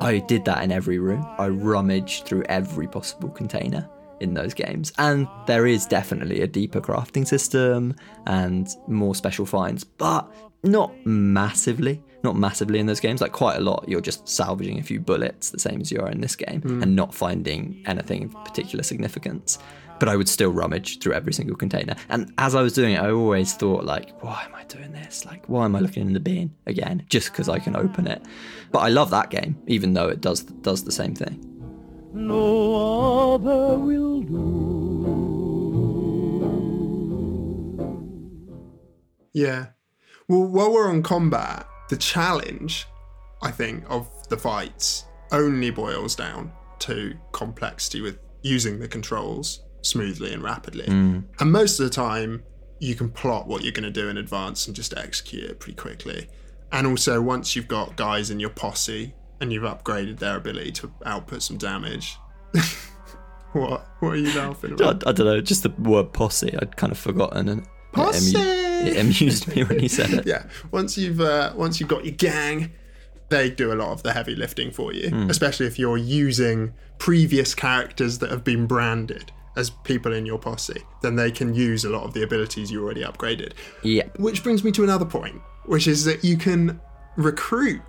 I did that in every room. I rummaged through every possible container in those games. And there is definitely a deeper crafting system and more special finds, but not massively. Not massively in those games, like quite a lot. You're just salvaging a few bullets, the same as you are in this game, hmm. and not finding anything of particular significance. But I would still rummage through every single container. And as I was doing it, I always thought, like, why am I doing this? Like, why am I looking in the bin again? Just because I can open it. But I love that game, even though it does does the same thing. No other will do. Yeah. Well, while we're on combat, the challenge, I think, of the fights only boils down to complexity with using the controls smoothly and rapidly. Mm. And most of the time, you can plot what you're going to do in advance and just execute it pretty quickly. And also, once you've got guys in your posse and you've upgraded their ability to output some damage. [LAUGHS] what? What are you laughing I, about? I don't know, just the word posse, I'd kind of forgotten. And it amu- Posse! It amused me when you said it. yeah once you've uh, once you've got your gang they do a lot of the heavy lifting for you especially if you're using previous characters that have been branded as people in your posse then they can use a lot of the abilities you already upgraded Yeah. which brings me to another point which is that you can recruit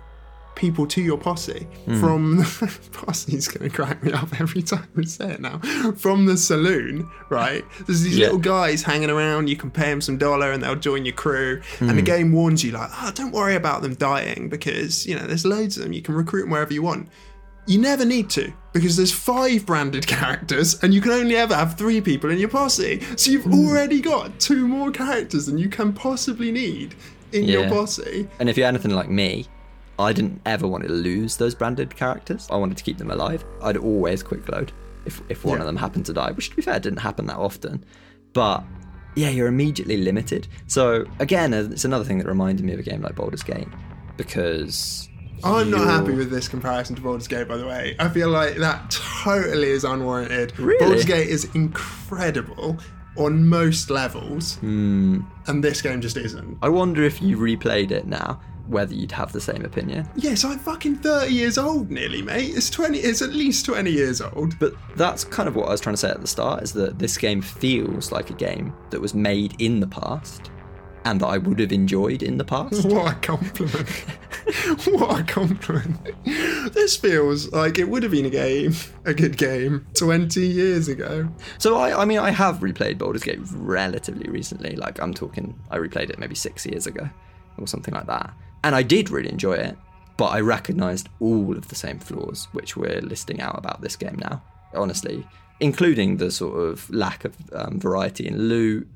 people to your posse hmm. from [LAUGHS] posse's gonna crack me up every time we say it now. From the saloon right? There's these Yeah. little guys hanging around you can pay them some dollar and they'll join your crew. And the hmm. game warns you like oh don't worry about them dying because you know there's loads of them you can recruit them wherever you want. You never need to because there's five branded [LAUGHS] characters and you can only ever have three people in your posse. So you've hmm. already got two more characters than you can possibly need in your posse. And if you're anything like me, I didn't ever want to lose those branded characters. I wanted to keep them alive. I'd always quick load if, if one Yeah. of them happened to die, which to be fair didn't happen that often. But yeah, you're immediately limited. So again, uh, it's another thing that reminded me of a game like Baldur's Gate because I'm not you're- happy with this comparison to Baldur's Gate, by the way. I feel like that [LAUGHS] totally is unwarranted. Really? Baldur's Gate is incredible on most levels, Hmm. and this game just isn't. I wonder if you replayed it now, whether you'd have the same opinion. Yes, I'm fucking 30 years old nearly, mate. It's 20, it's at least 20 years old. But that's kind of what I was trying to say at the start is that this game feels like a game that was made in the past and that I would have enjoyed in the past. [LAUGHS] What a compliment. [LAUGHS] what a compliment. This feels like it would have been a game, a good game, 20 years ago. So I, I mean, I have replayed Baldur's Gate relatively recently. Like I'm talking, I replayed it maybe six years ago or something like that, and I did really enjoy it. But I recognised all of the same flaws which we're listing out about this game now. Honestly, including the sort of lack of um, variety in loot,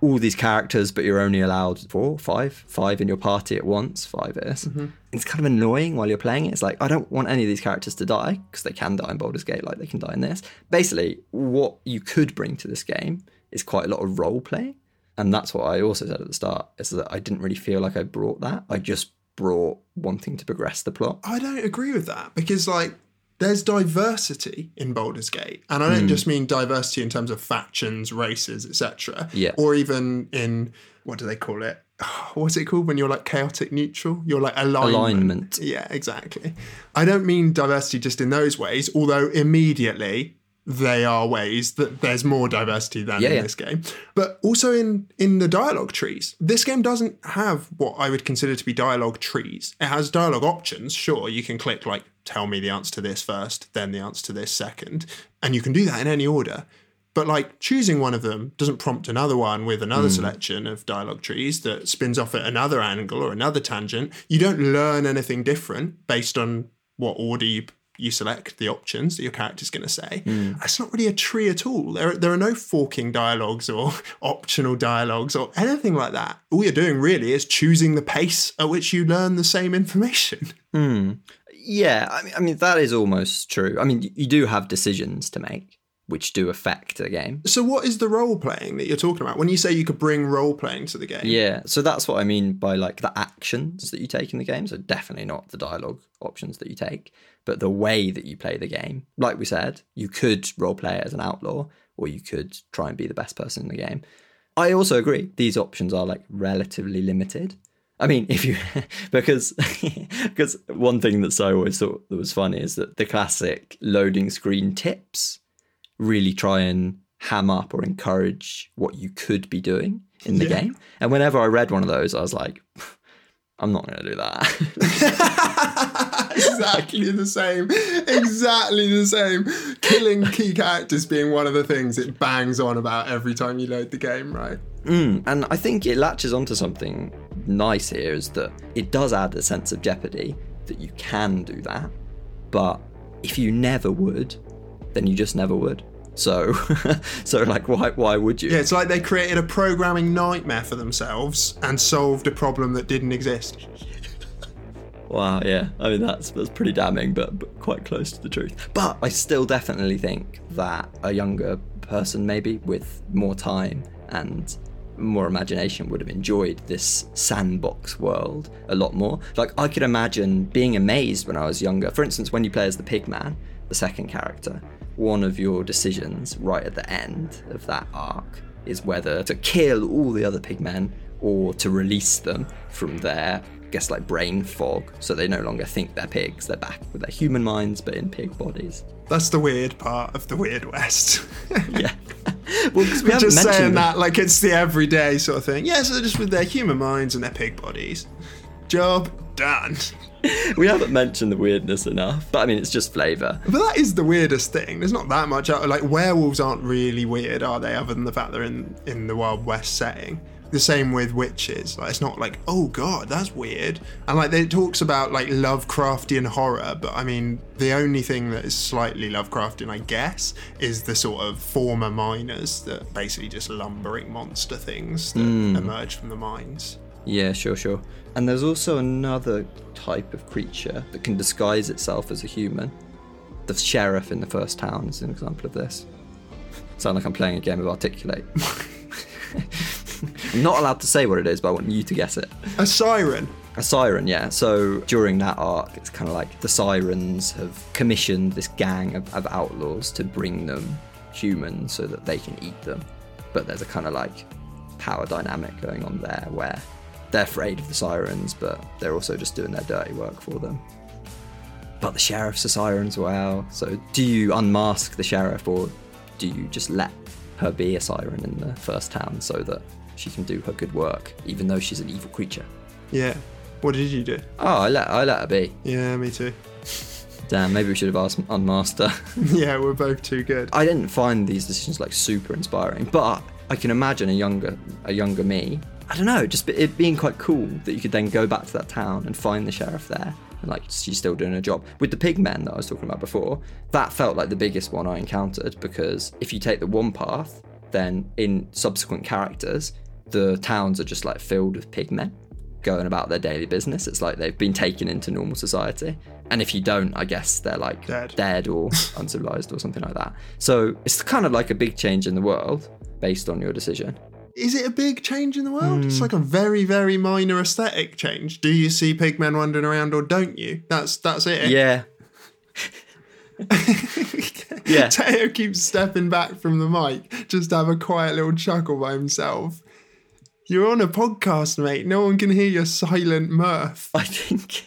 all these characters, but you're only allowed four, five, five in your party at once. Five is. It's kind of annoying while you're playing it. It's like I don't want any of these characters to die because they can die in Baldur's Gate, like they can die in this. Basically, what you could bring to this game is quite a lot of role playing, and that's what I also said at the start is that I didn't really feel like I brought that. I just brought wanting to progress the plot. I don't agree with that because, like, there's diversity in Baldur's Gate, and I don't Hmm. just mean diversity in terms of factions, races, etc. Yeah. Or even in what do they call it? [SIGHS] What's it called when you're like chaotic neutral? You're like alignment. Alignment. Yeah, exactly. I don't mean diversity just in those ways, although immediately they are ways that there's more diversity than Yeah, in yeah. this game. But also in in the dialogue trees. This game doesn't have what I would consider to be dialogue trees. It has dialogue options. Sure, you can click like tell me the answer to this first, then the answer to this second, and you can do that in any order. But like choosing one of them doesn't prompt another one with another hmm. selection of dialogue trees that spins off at another angle or another tangent. You don't learn anything different based on what order you you select the options that your character's going to say. Mm. That's not really a tree at all. There, there are no forking dialogues or [LAUGHS] optional dialogues or anything like that. All you're doing really is choosing the pace at which you learn the same information. [LAUGHS] Hmm. Yeah, I mean, I mean that is almost true. I mean, you do have decisions to make which do affect the game. So, what is the role playing that you're talking about when you say you could bring role playing to the game? Yeah, so that's what I mean by like the actions that you take in the game. So definitely not the dialogue options that you take, but the way that you play the game. Like we said, you could role play it as an outlaw, or you could try and be the best person in the game. I also agree these options are like relatively limited. I mean, [LAUGHS] if you because [LAUGHS] because one thing that I always thought that was funny is that the classic loading screen tips really try and ham up or encourage what you could be doing in the Yeah. game. And whenever I read one of those, I was like, [LAUGHS] I'm not going to do that. [LAUGHS] exactly the same. Exactly the same. Killing key characters being one of the things it bangs on about every time you load the game, right? Mm, and I think it latches onto something nice here is that it does add a sense of jeopardy that you can do that. But if you never would, then you just never would. So, [LAUGHS] so like, why why would you? Yeah, it's like they created a programming nightmare for themselves and solved a problem that didn't exist. Wow, yeah. I mean, that's that's pretty damning, but, but quite close to the truth. But I still definitely think that a younger person, maybe with more time and more imagination, would have enjoyed this sandbox world a lot more. Like, I could imagine being amazed when I was younger. For instance, when you play as the Pigman, the second character, one of your decisions right at the end of that arc is whether to kill all the other pigmen or to release them from their I guess like brain fog so they no longer think they're pigs they're back with their human minds but in pig bodies That's the weird part of the Weird West. [LAUGHS] yeah [LAUGHS] well because we haven't just saying that like it's the everyday sort of thing. Yeah, so they're just with their human minds and their pig bodies. Job done. We haven't mentioned the weirdness enough but I mean it's just flavour But that is the weirdest thing. There's not that much. out- Like werewolves aren't really weird, are they? Other than the fact they're in in the Wild West setting. The same with witches. Like it's not like oh god, that's weird. And like it talks about like Lovecraftian horror, but I mean the only thing that is slightly Lovecraftian, I guess, is the sort of former miners that basically just lumbering monster things that hmm. emerge from the mines. Yeah, sure, sure. And there's also another type of creature that can disguise itself as a human. The sheriff in the first town is an example of this. Sound like I'm playing a game of Articulate. [LAUGHS] I'm not allowed to say what it is, but I want you to guess it. A siren. A siren, yeah. So during that arc, it's kind of like the sirens have commissioned this gang of, of outlaws to bring them humans so that they can eat them. But there's a kind of like power dynamic going on there where they're afraid of the sirens, but they're also just doing their dirty work for them. But the sheriff's a siren as well. So do you unmask the sheriff or do you just let her be a siren in the first town so that she can do her good work, even though she's an evil creature? Yeah. What did you do? Oh, I let I let her be. Yeah, me too. Damn, maybe we should have asked Unmasked her. [LAUGHS] yeah, we're both too good. I didn't find these decisions like super inspiring, but I can imagine a younger a younger me. I don't know, just it being quite cool that you could then go back to that town and find the sheriff there. And like she's still doing her job. With the pigmen that I was talking about before, that felt like the biggest one I encountered because if you take the one path, then in subsequent characters, the towns are just like filled with pigmen going about their daily business. It's like they've been taken into normal society. And if you don't, I guess they're like Dead. dead or [LAUGHS] uncivilized or something like that. So it's kind of like a big change in the world based on your decision. Is it a big change in the world? Hmm. It's like a very, very minor aesthetic change. Do you see pigmen wandering around or don't you? That's that's it. Yeah. [LAUGHS] yeah. Teo keeps stepping back from the mic just to have a quiet little chuckle by himself. You're on a podcast, mate. No one can hear your silent mirth. I think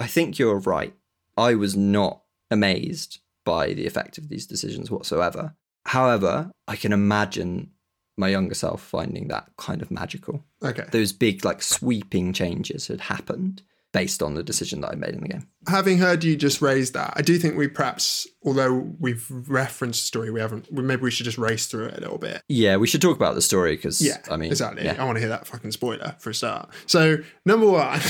I think you're right. I was not amazed by the effect of these decisions whatsoever. However, I can imagine my younger self finding that kind of magical. Okay. Those big like sweeping changes had happened based on the decision that I made in the game. Having heard you just raise that, I do think we perhaps, although we've referenced the story, we haven't. we- Maybe we should just race through it a little bit. Yeah, we should talk about the story because Yeah, I mean exactly. yeah. I want to hear that fucking spoiler for a start. So, number one,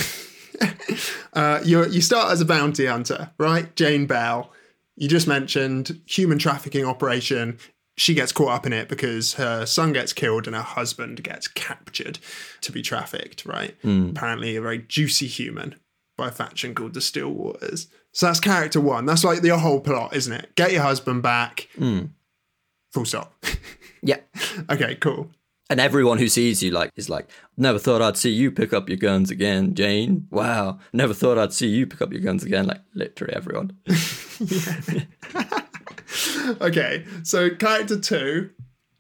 [LAUGHS] uh, you you start as a bounty hunter, right? Jane Bell. You just mentioned human trafficking operation. She gets caught up in it because her son gets killed and her husband gets captured to be trafficked, right? Hmm. Apparently, a very juicy human by a faction called the Stillwaters. So that's character one. That's like the whole plot, isn't it? Get your husband back. Hmm. Full stop. [LAUGHS] Yeah. okay, cool. And everyone who sees you like is like, never thought I'd see you pick up your guns again, Jane. Wow. Never thought I'd see you pick up your guns again. Like literally everyone. [LAUGHS] [LAUGHS] [LAUGHS] Okay, so character two,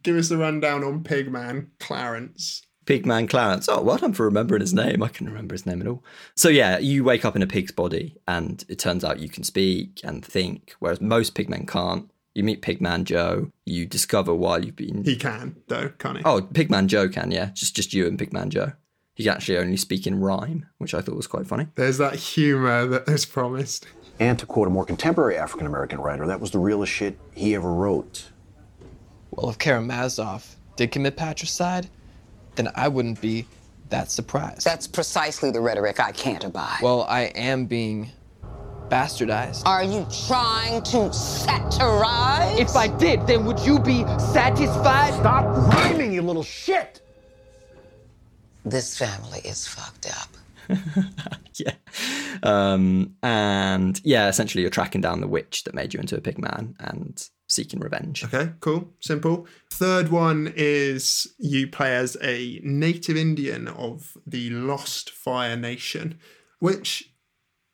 give us a rundown on Pigman Clarence. Pigman Clarence. Oh, well done for remembering his name. I can remember his name at all. So yeah, you wake up in a pig's body, and it turns out you can speak and think, whereas most pigmen can't. You meet Pigman Joe. You discover while you've been. He can though, can't he? Oh, Pigman Joe can, yeah. Just just you and Pigman Joe. He can actually only speak in rhyme, which I thought was quite funny. There's that humour that was promised. And to quote a more contemporary African American writer, that was the realest shit he ever wrote. Well, if Karamazov did commit patricide, then I wouldn't be that surprised. That's precisely the rhetoric I can't abide. Well, I am being bastardized. Are you trying to satirize? If I did, then would you be satisfied? Stop rhyming, you little shit! This family is fucked up. [LAUGHS] yeah. Um, and yeah, essentially you're tracking down the witch that made you into a pig man and seeking revenge. Okay, cool, simple. Third one is you play as a native Indian of the Lost Fire Nation, which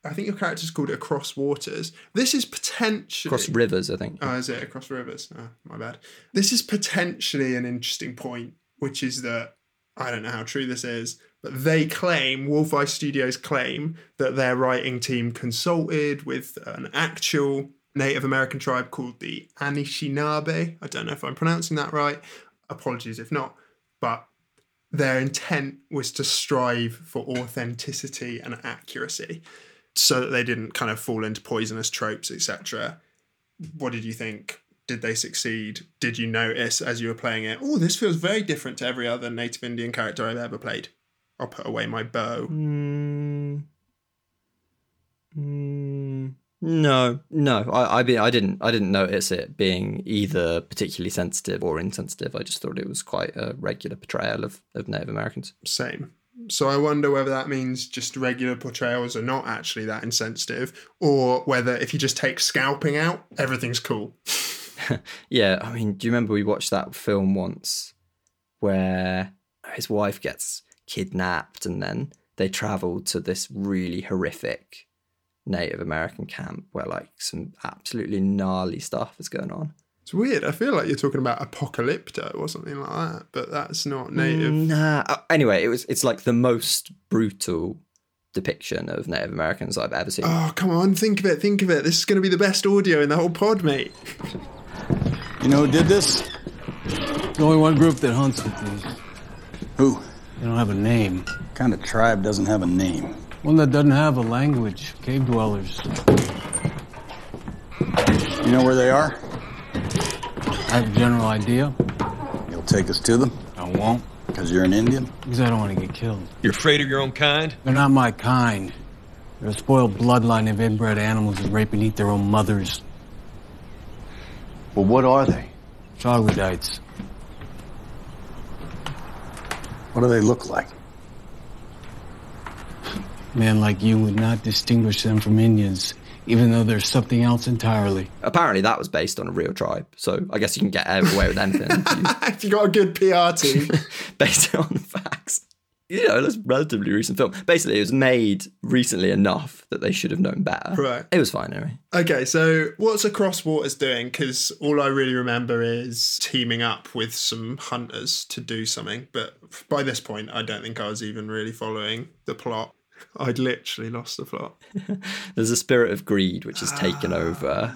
I think your character's called Across Waters. This is potentially Across rivers, I think. Oh, is it across rivers? Oh, my bad. This is potentially an interesting point, which is that I don't know how true this is, but they claim, Wolf Eye Studios claim, that their writing team consulted with an actual Native American tribe called the Anishinaabe. I don't know if I'm pronouncing that right. Apologies if not. But their intent was to strive for authenticity and accuracy so that they didn't kind of fall into poisonous tropes, etc what did you think? Did they succeed? Did you notice as you were playing it? Oh, this feels very different to every other Native Indian character I've ever played. I'll put away my bow. Mm, mm, no, no. I, I, be, I didn't. I didn't notice it being either particularly sensitive or insensitive. I just thought it was quite a regular portrayal of, of Native Americans. Same, So I wonder whether that means just regular portrayals are not actually that insensitive, or whether if you just take scalping out, everything's cool. [LAUGHS] yeah, I mean, do you remember we watched that film once where his wife gets kidnapped and then they travel to this really horrific Native American camp where like some absolutely gnarly stuff is going on. It's weird. I feel like you're talking about Apocalypto or something like that, but that's not native. Nah. Uh, Anyway, it was it's like the most brutal depiction of Native Americans I've ever seen. Oh, come on, think of it, think of it. This is going to be the best audio in the whole pod, mate. [LAUGHS] You know who did this? The only one group that hunts with these. Who? They don't have a name. What kind of tribe doesn't have a name? One that doesn't have a language. Cave dwellers. You know where they are? I have a general idea. You'll take us to them? I won't. Because you're an Indian? Because I don't want to get killed. You're afraid of your own kind? They're not my kind. They're a spoiled bloodline of inbred animals that rape and eat their own mothers. Well, what are they? Troglodytes. What do they look like? A man like you would not distinguish them from Indians, even though they're something else entirely. Apparently, that was based on a real tribe, so I guess you can get away with anything [LAUGHS] if you got a good PR team. [LAUGHS] based on facts. You know, that's a relatively recent film. Basically, it was made recently enough that they should have known better. Right. It was fine anyway. Okay, so what's Across Waters doing? Because all I really remember is teaming up with some hunters to do something. But by this point, I don't think I was even really following the plot. [LAUGHS] I'd literally lost the plot. [LAUGHS] There's a spirit of greed which has Ah, taken over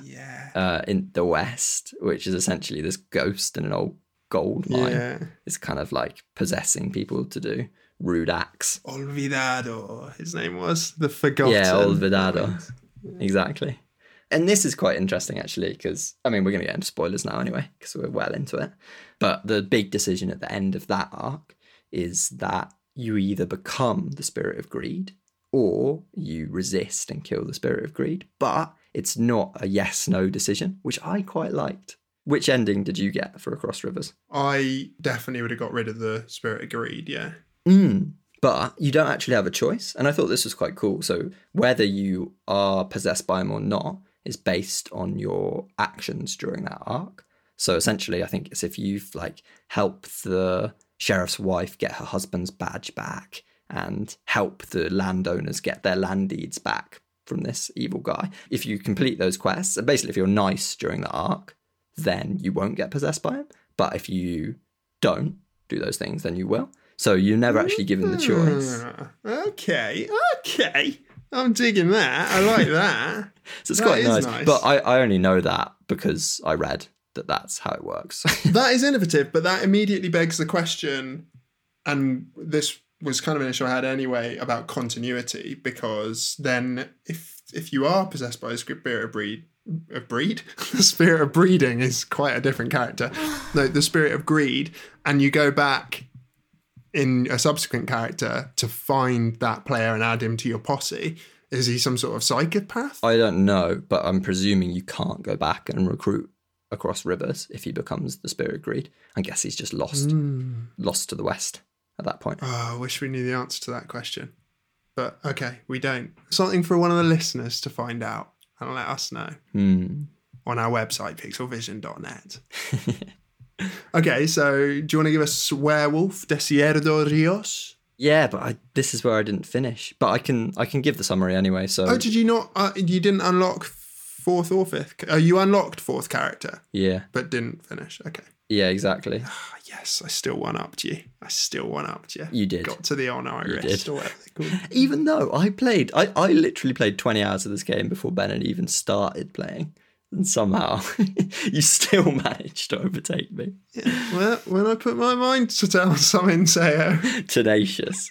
uh, in the West, which is essentially this ghost in an old gold mine. Yeah. It's kind of like possessing people to do rude acts. Olvidado, his name was the Forgotten. Yeah, Olvidado. Exactly. And this is quite interesting, actually, because I mean, we're going to get into spoilers now anyway, because we're well into it. But the big decision at the end of that arc is that you either become the spirit of greed or you resist and kill the spirit of greed. But it's not a yes no decision, which I quite liked. Which ending did you get for Across Rivers? I definitely would have got rid of the spirit of greed. Yeah. Mm. But you don't actually have a choice. And I thought this was quite cool. So whether you are possessed by him or not is based on your actions during that arc. So essentially, I think it's if you've like helped the sheriff's wife get her husband's badge back and help the landowners get their land deeds back from this evil guy. If you complete those quests, and basically if you're nice during the arc, then you won't get possessed by him. But if you don't do those things, then you will. So you're never actually given the choice. Ah, Okay, okay. I'm digging that. I like that. [LAUGHS] So it's That quite is nice. But I, I only know that because I read that that's how it works. [LAUGHS] that is innovative, but that immediately begs the question, and this was kind of an issue I had anyway about continuity, because then if if you are possessed by a spirit of breed, a breed, the [LAUGHS] spirit of breeding is quite a different character. [GASPS] No, the spirit of greed, and you go back in a subsequent character to find that player and add him to your posse. Is he some sort of psychopath? I don't know, but I'm presuming you can't go back and recruit across rivers if he becomes the spirit greed. I guess he's just lost, Hmm. lost to the west at that point. Oh, I wish we knew the answer to that question. But okay, we don't. Something for one of the listeners to find out and let us know Hmm. on our website, pixelvision.net. [LAUGHS] okay, so do you want to give us Werewolf Desidério Rios? Yeah, but I, this is where I didn't finish. But I can I can give the summary anyway. So Oh, did you not? Uh, you didn't unlock fourth or fifth? Oh, you unlocked fourth character, yeah, but didn't finish. Okay. yeah, exactly. Ah, yes, I still one upped you. I still one upped you. You did. Got to the on iris or whatever they call it. Even though I played, I, I literally played 20 hours of this game before Ben had even started playing. And [LAUGHS] somehow [LAUGHS] you still managed to overtake me. Yeah, Well, when I put my mind to tell something, Sayo. [LAUGHS] Tenacious.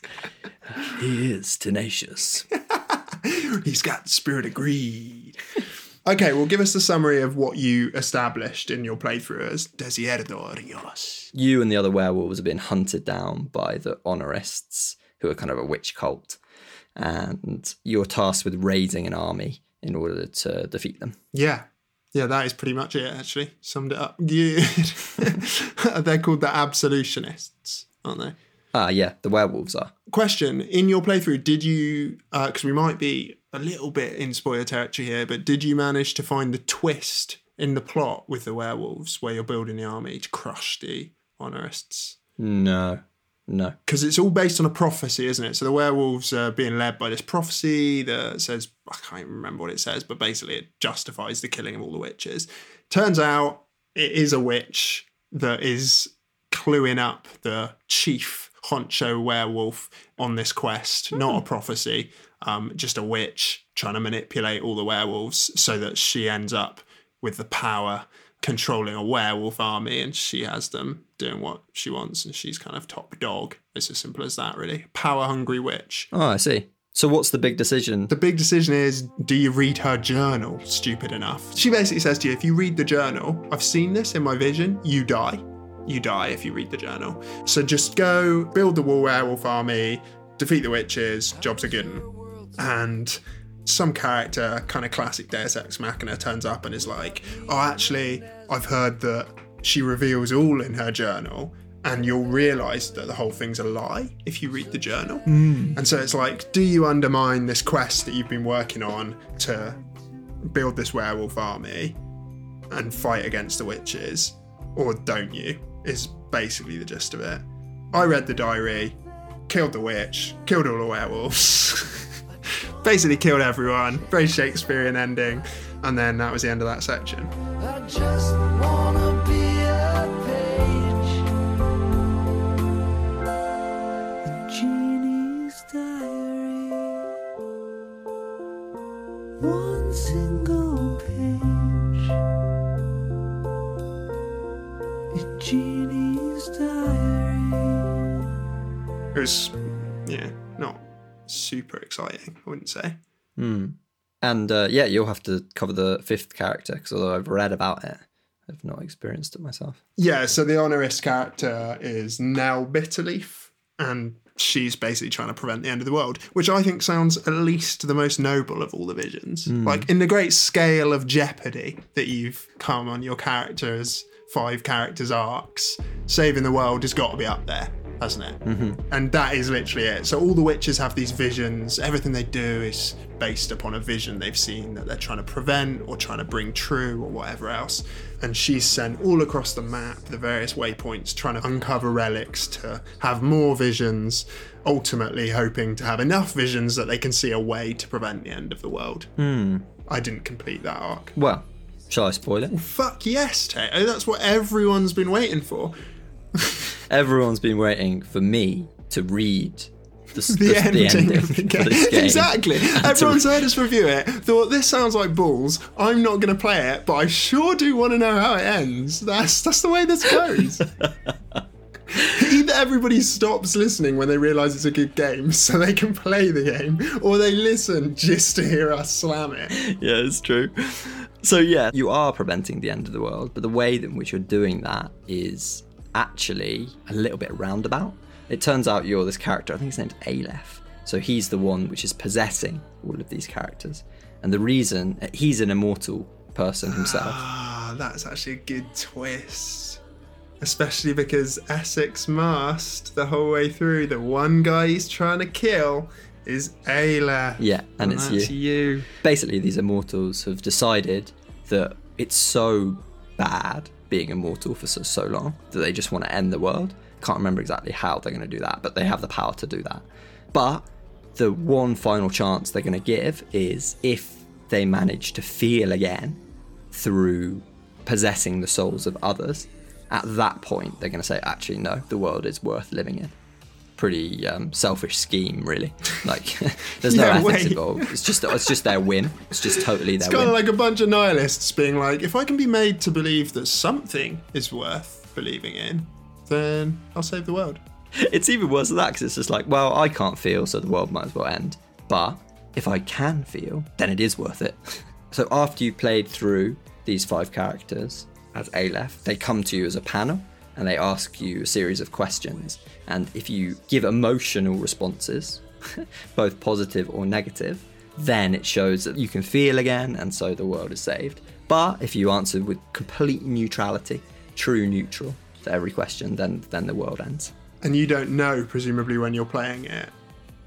he is tenacious. He's got the spirit of greed. okay, well, give us the summary of what you established in your playthrough as Desidério Rios. You and the other werewolves are being hunted down by the Oneirists, who are kind of a witch cult. And you're tasked with raising an army in order to defeat them. Yeah. Yeah, that is pretty much it, actually. Summed it up good. [LAUGHS] They're called the absolutionists, aren't they? Ah, yeah, the werewolves are. Question: In your playthrough, did you? Because we might be a little bit in spoiler territory here, but did you manage to find the twist in the plot with the werewolves, where you're building the army to crush the Oneirists? No, no. because it's all based on a prophecy, isn't it? So the werewolves are being led by this prophecy that says, I can't even remember what it says, but basically it justifies the killing of all the witches. Turns out it is a witch that is cluing up the chief honcho werewolf on this quest, not a prophecy, um, just a witch trying to manipulate all the werewolves so that she ends up with the power controlling a werewolf army and she has them doing what she wants and she's kind of top dog. It's as simple as that, really. Power hungry witch. Oh, I see. So what's the big decision? The big decision is do you read her journal? Stupid enough. She basically says to you, if you read the journal, I've seen this in my vision, you die. You die if you read the journal. So just go build the War Werewolf army, defeat the witches, jobs are good. And some character, kind of classic Deus Ex Machina, turns up and is like, oh, actually, I've heard that she reveals all in her journal. And you'll realize that the whole thing's a lie if you read the journal. Hmm. And so it's like, do you undermine this quest that you've been working on to build this werewolf army and fight against the witches? Or don't you? Is basically the gist of it. I read the diary, killed the witch, killed all the werewolves, [LAUGHS] [LAUGHS] basically killed everyone. Very Shakespearean ending. And then that was the end of that section. I just wanna be a page. in Jeannie's diary. One single page. In Jeannie's diary. It was, yeah, super exciting, I wouldn't say. Hmm. And uh, yeah, you'll have to cover the fifth character because although I've read about it, I've not experienced it myself. Yeah, so the Oneirist character is Nell Bitterleaf, and she's basically trying to prevent the end of the world, which I think sounds at least the most noble of all the visions. Mm. Like in the great scale of jeopardy that you've come on your characters, five characters arcs, saving the world has got to be up there, hasn't it? Mm-hmm. And that is literally it. So all the witches have these visions. Everything they do is based upon a vision they've seen that they're trying to prevent or trying to bring true or whatever else. And she's sent all across the map, the various waypoints, trying to uncover relics to have more visions, ultimately hoping to have enough visions that they can see a way to prevent the end of the world. Hmm. I didn't complete that arc. Well, shall I spoil it? Fuck yes, Tato. That's what everyone's been waiting for. [LAUGHS] Everyone's been waiting for me to read the, [LAUGHS] the, the, ending, the ending of the [LAUGHS] game. game. Exactly. [LAUGHS] And to- Everyone's heard us review it, thought this sounds like balls. I'm not going to play it, but I sure do want to know how it ends. That's that's the way this goes. Either everybody stops listening when they realise it's a good game, so they can play the game, or they listen just to hear us slam it. yeah, it's true. So yeah, you are preventing the end of the world, but the way in which you're doing that is actually a little bit roundabout. It turns out you're this character, I think his name's Aleph. So he's the one which is possessing all of these characters. And the reason he's an immortal person himself. Ah, that's actually a good twist. Especially because Essex Mast, the whole way through, the one guy he's trying to kill is Ayla. Yeah, and it's that's you. Basically, these immortals have decided that it's so bad being immortal for so, so long that they just want to end the world. Can't remember exactly how they're going to do that, but they have the power to do that. But the one final chance they're going to give is if they manage to feel again through possessing the souls of others. At that point, they're going to say, actually, no, the world is worth living in pretty um, selfish scheme, really. [LAUGHS] Like, [LAUGHS] there's no ethics involved. It's just it's just their win. It's just totally their. Win. It's kind of like a bunch of nihilists being like, if I can be made to believe that something is worth believing in, then I'll save the world. [LAUGHS] it's even worse than that because it's just like, well, I can't feel, so the world might as well end. But if I can feel, then it is worth it. so after you've played through these five characters as Aleph, they come to you as a panel and they ask you a series of questions. And if you give emotional responses, [LAUGHS] both positive or negative, then it shows that you can feel again, and so the world is saved. But if you answer with complete neutrality, true neutral to every question, then then the world ends. and you don't know, presumably, when you're playing it,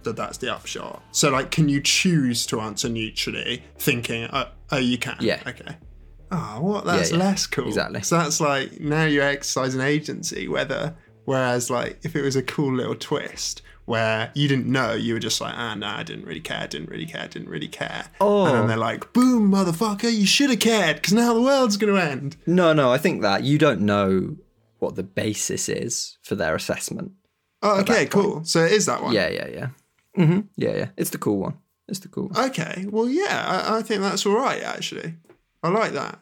that that's the upshot. So, like, can you choose to answer neutrally, thinking, oh, oh you can? Yeah. Okay. Oh, what? That's yeah. less cool. Exactly. So that's like now you're exercising agency. Whether, whereas, like, if it was a cool little twist where you didn't know, you were just like, ah, no, I didn't really care, didn't really care, didn't really care. Oh. And then they're like, boom, motherfucker, you should have cared because now the world's going to end. No, no, I think that you don't know what the basis is for their assessment. Oh, okay, cool. So it is that one. Yeah, yeah, yeah. hmm Yeah, yeah. It's the cool one. It's the cool one. Okay. Well, yeah, I, I think that's all right, actually. I like that.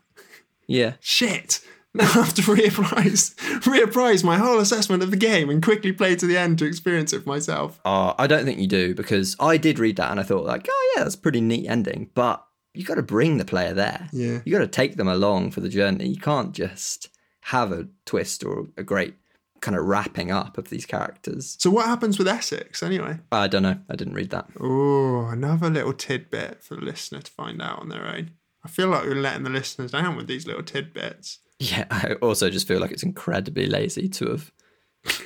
Yeah. Shit. [LAUGHS] Now I have to reapprise, [LAUGHS] reapprise my whole assessment of the game and quickly play to the end to experience it for myself. Uh, I don't think you do because I did read that and I thought like, oh yeah, that's a pretty neat ending. But you got to bring the player there. Yeah. You got to take them along for the journey. You can't just have a twist or a great kind of wrapping up of these characters. So what happens with Essex anyway? I don't know. I didn't read that. Oh, another little tidbit for the listener to find out on their own. I feel like we're letting the listeners down with these little tidbits. Yeah, I also just feel like it's incredibly lazy to have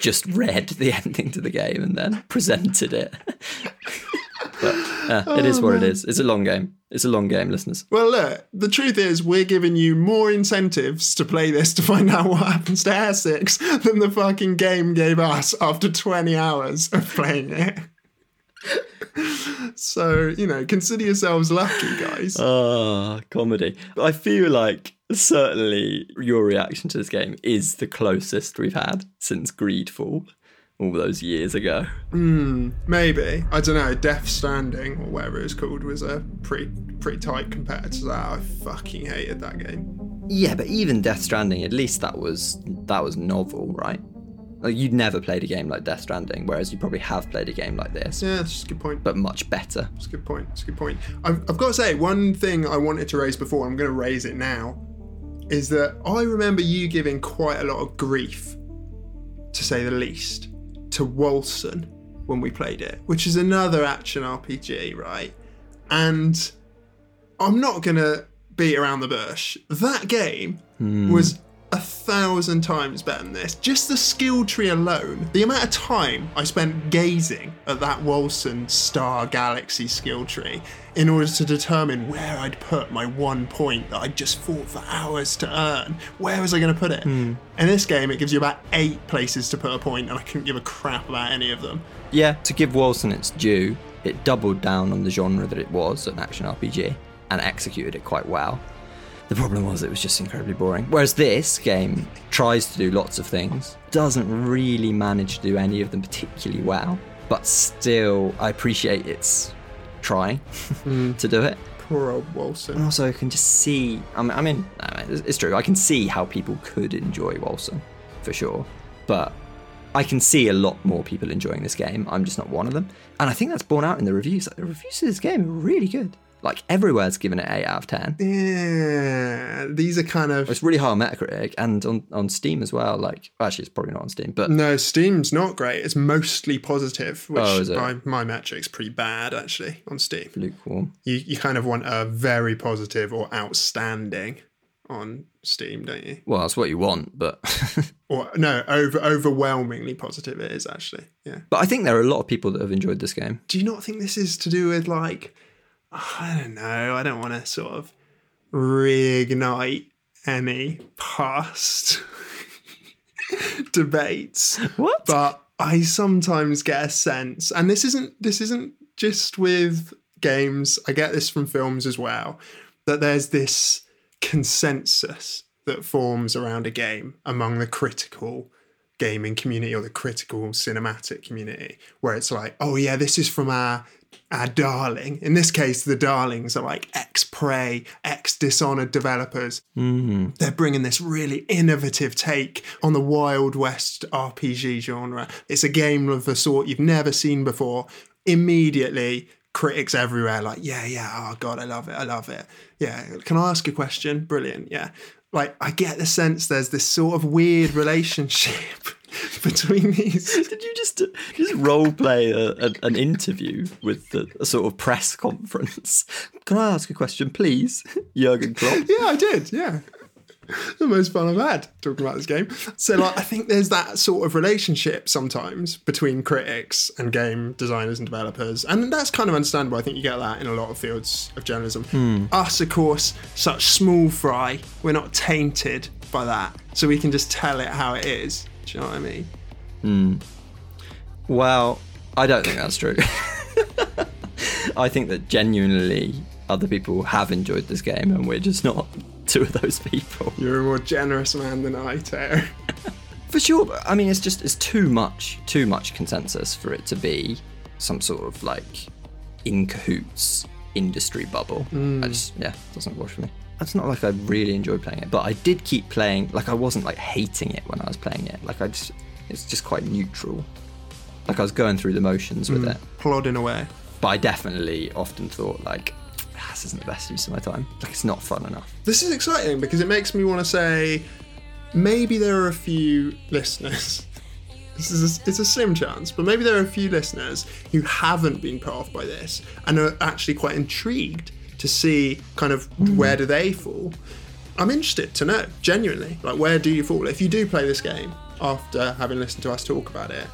just read the [LAUGHS] ending to the game and then presented it. [LAUGHS] but uh, it is what it is. It's a long game. It's a long game, listeners. Well, look, the truth is, we're giving you more incentives to play this to find out what happens to Essex than the fucking game gave us after 20 hours of playing it. [LAUGHS] so, you know, consider yourselves lucky, guys. Ah, comedy. I feel like certainly your reaction to this game is the closest we've had since Greedfall all those years ago. Hmm, maybe. I don't know. Death Stranding, or whatever it's called, was a pretty pretty tight compared to that. I fucking hated that game. Yeah, but even Death Stranding, at least that was that was novel, right? Like you'd never played a game like Death Stranding, whereas you probably have played a game like this. Yeah, that's a good point. But much better. That's a good point. That's a good point. I've, I've got to say, one thing I wanted to raise before, I'm going to raise it now, is that I remember you giving quite a lot of grief, to say the least, to Wolcen when we played it, which is another action RPG, right? And I'm not going to beat around the bush. That game Hmm. was a thousand times better than this. Just the skill tree alone, the amount of time I spent gazing at that Wolcen Star Galaxy skill tree in order to determine where I'd put my one point that I'd just fought for hours to earn. Where was I going to put it? Hmm. In this game, it gives you about eight places to put a point, and I couldn't give a crap about any of them. Yeah, to give Wolcen its due, it doubled down on the genre that it was, an action RPG, and executed it quite well. The problem was it was just incredibly boring. Whereas this game tries to do lots of things, doesn't really manage to do any of them particularly well, but still, I appreciate its trying [LAUGHS] hmm. to do it. Poor old Wolcen. And also, I can just see. I mean, I mean, it's it's true. I can see how people could enjoy Wolcen, for sure. But I can see a lot more people enjoying this game. I'm just not one of them. And I think that's borne out in the reviews. Like, the reviews of this game are really good. Like everywhere's given it eight out of ten. Yeah, these are kind of. It's really high on Metacritic and on, on Steam as well. Like, well, actually, it's probably not on Steam, but No, Steam's not great. It's mostly positive, which Oh, is by my metrics pretty bad actually on Steam. lukewarm. You you kind of want a very positive or outstanding on Steam, don't you? Well, that's what you want, but [LAUGHS] Or no, over overwhelmingly positive it is actually. Yeah. but I think there are a lot of people that have enjoyed this game. Do you not think this is to do with like I don't know, I don't want to sort of reignite any past [LAUGHS] debates. What? But I sometimes get a sense, and this isn't this isn't just with games. I get this from films as well. That there's this consensus that forms around a game among the critical gaming community or the critical cinematic community, where it's like, oh yeah, this is from our our darling. In this case, the darlings are like ex Prey, ex Dishonored developers. Mm. They're bringing this really innovative take on the Wild West RPG genre. It's a game of the sort you've never seen before. Immediately, critics everywhere like, yeah, yeah, oh god, I love it, I love it. Yeah, can I ask a question? Brilliant, yeah. Like, I get the sense there's this sort of weird [LAUGHS] relationship [LAUGHS] between these. [LAUGHS] Did you just just role play a, a, an interview with the, a sort of press conference? [LAUGHS] Can I ask a question, please, Jurgen Klopp? Yeah, I did. Yeah. the most fun I've had talking about this game. So, like, I think there's that sort of relationship sometimes between critics and game designers and developers, and that's kind of understandable. I think you get that in a lot of fields of journalism. Hmm. Us, of course, such small fry, we're not tainted by that, so we can just tell it how it is. Do you know what I mean? Hmm. Well, I don't think that's true. [LAUGHS] I think that genuinely other people have enjoyed this game, and we're just not [LAUGHS] two of those people. You're a more generous man than I, Teo. [LAUGHS] For sure, but I mean, it's just it's too much, too much consensus for it to be some sort of like in cahoots industry bubble. Mm. I just yeah, it doesn't work for me. It's not like I really enjoyed playing it, but I did keep playing. Like I wasn't like hating it when I was playing it. Like I just, it's just quite neutral. Like I was going through the motions with Mm. it. Plodding away. But I definitely often thought like, "Ah, this isn't the best use of my time. Like it's not fun enough. This is exciting because it makes me want to say maybe there are a few listeners. [LAUGHS] This is a, it's a slim chance, but maybe there are a few listeners who haven't been put off by this and are actually quite intrigued to see kind of hmm. where do they fall. I'm interested to know genuinely, like where do you fall? If you do play this game after having listened to us talk about it,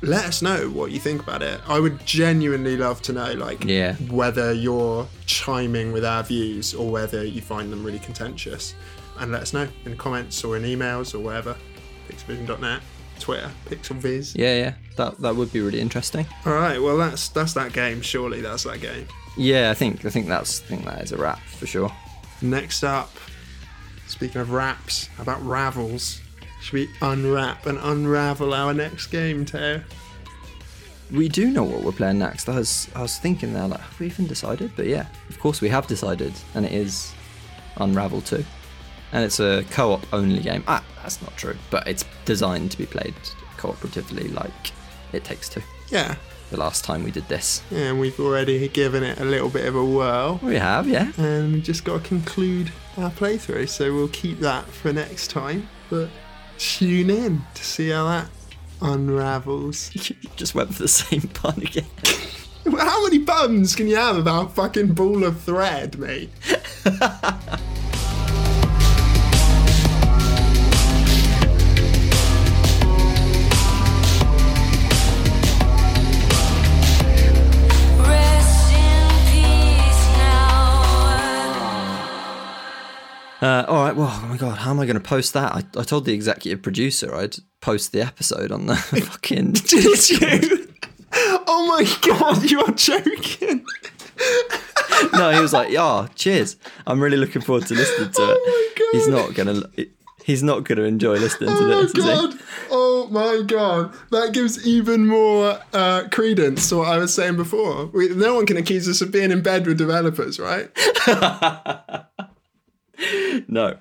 let us know what you think about it. I would genuinely love to know, like, Yeah. whether you're chiming with our views or whether you find them really contentious. And let us know in the comments or in emails or wherever. Pixelvision.net, Twitter, Pixelviz. Yeah, yeah, that that would be really interesting. All right, well that's that's that game. Surely that's that game. Yeah, I think I think that's I think that is a wrap for sure. Next up, speaking of wraps, about ravels? Should we unwrap and unravel our next game, Teo? We do know what we're playing next. I was I was thinking there like have we even decided? But yeah, of course we have decided, and it is Unravel 2. And it's a co-op only game. Ah, that's not true, but it's designed to be played cooperatively like It Takes Two. Yeah. The last time we did this. And we've already given it a little bit of a whirl. We have, yeah. And we just got to conclude our playthrough, so we'll keep that for next time. But tune in to see how that unravels. [LAUGHS] just went for the same [LAUGHS] pun again. How many puns can you have about fucking ball of thread, mate? [LAUGHS] Uh, all right, well, oh my god, how am I going to post that? I, I told the executive producer I'd post the episode on the [LAUGHS] fucking. [LAUGHS] Did you? [LAUGHS] Oh my god, you are joking. no, he was like, "Yeah, cheers. I'm really looking forward to listening to it." He's not gonna. He's not gonna enjoy listening to Oh my this. is he? god! Oh my god! That gives even more uh, credence to what I was saying before. We, no one can accuse us of being in bed with developers, right? No,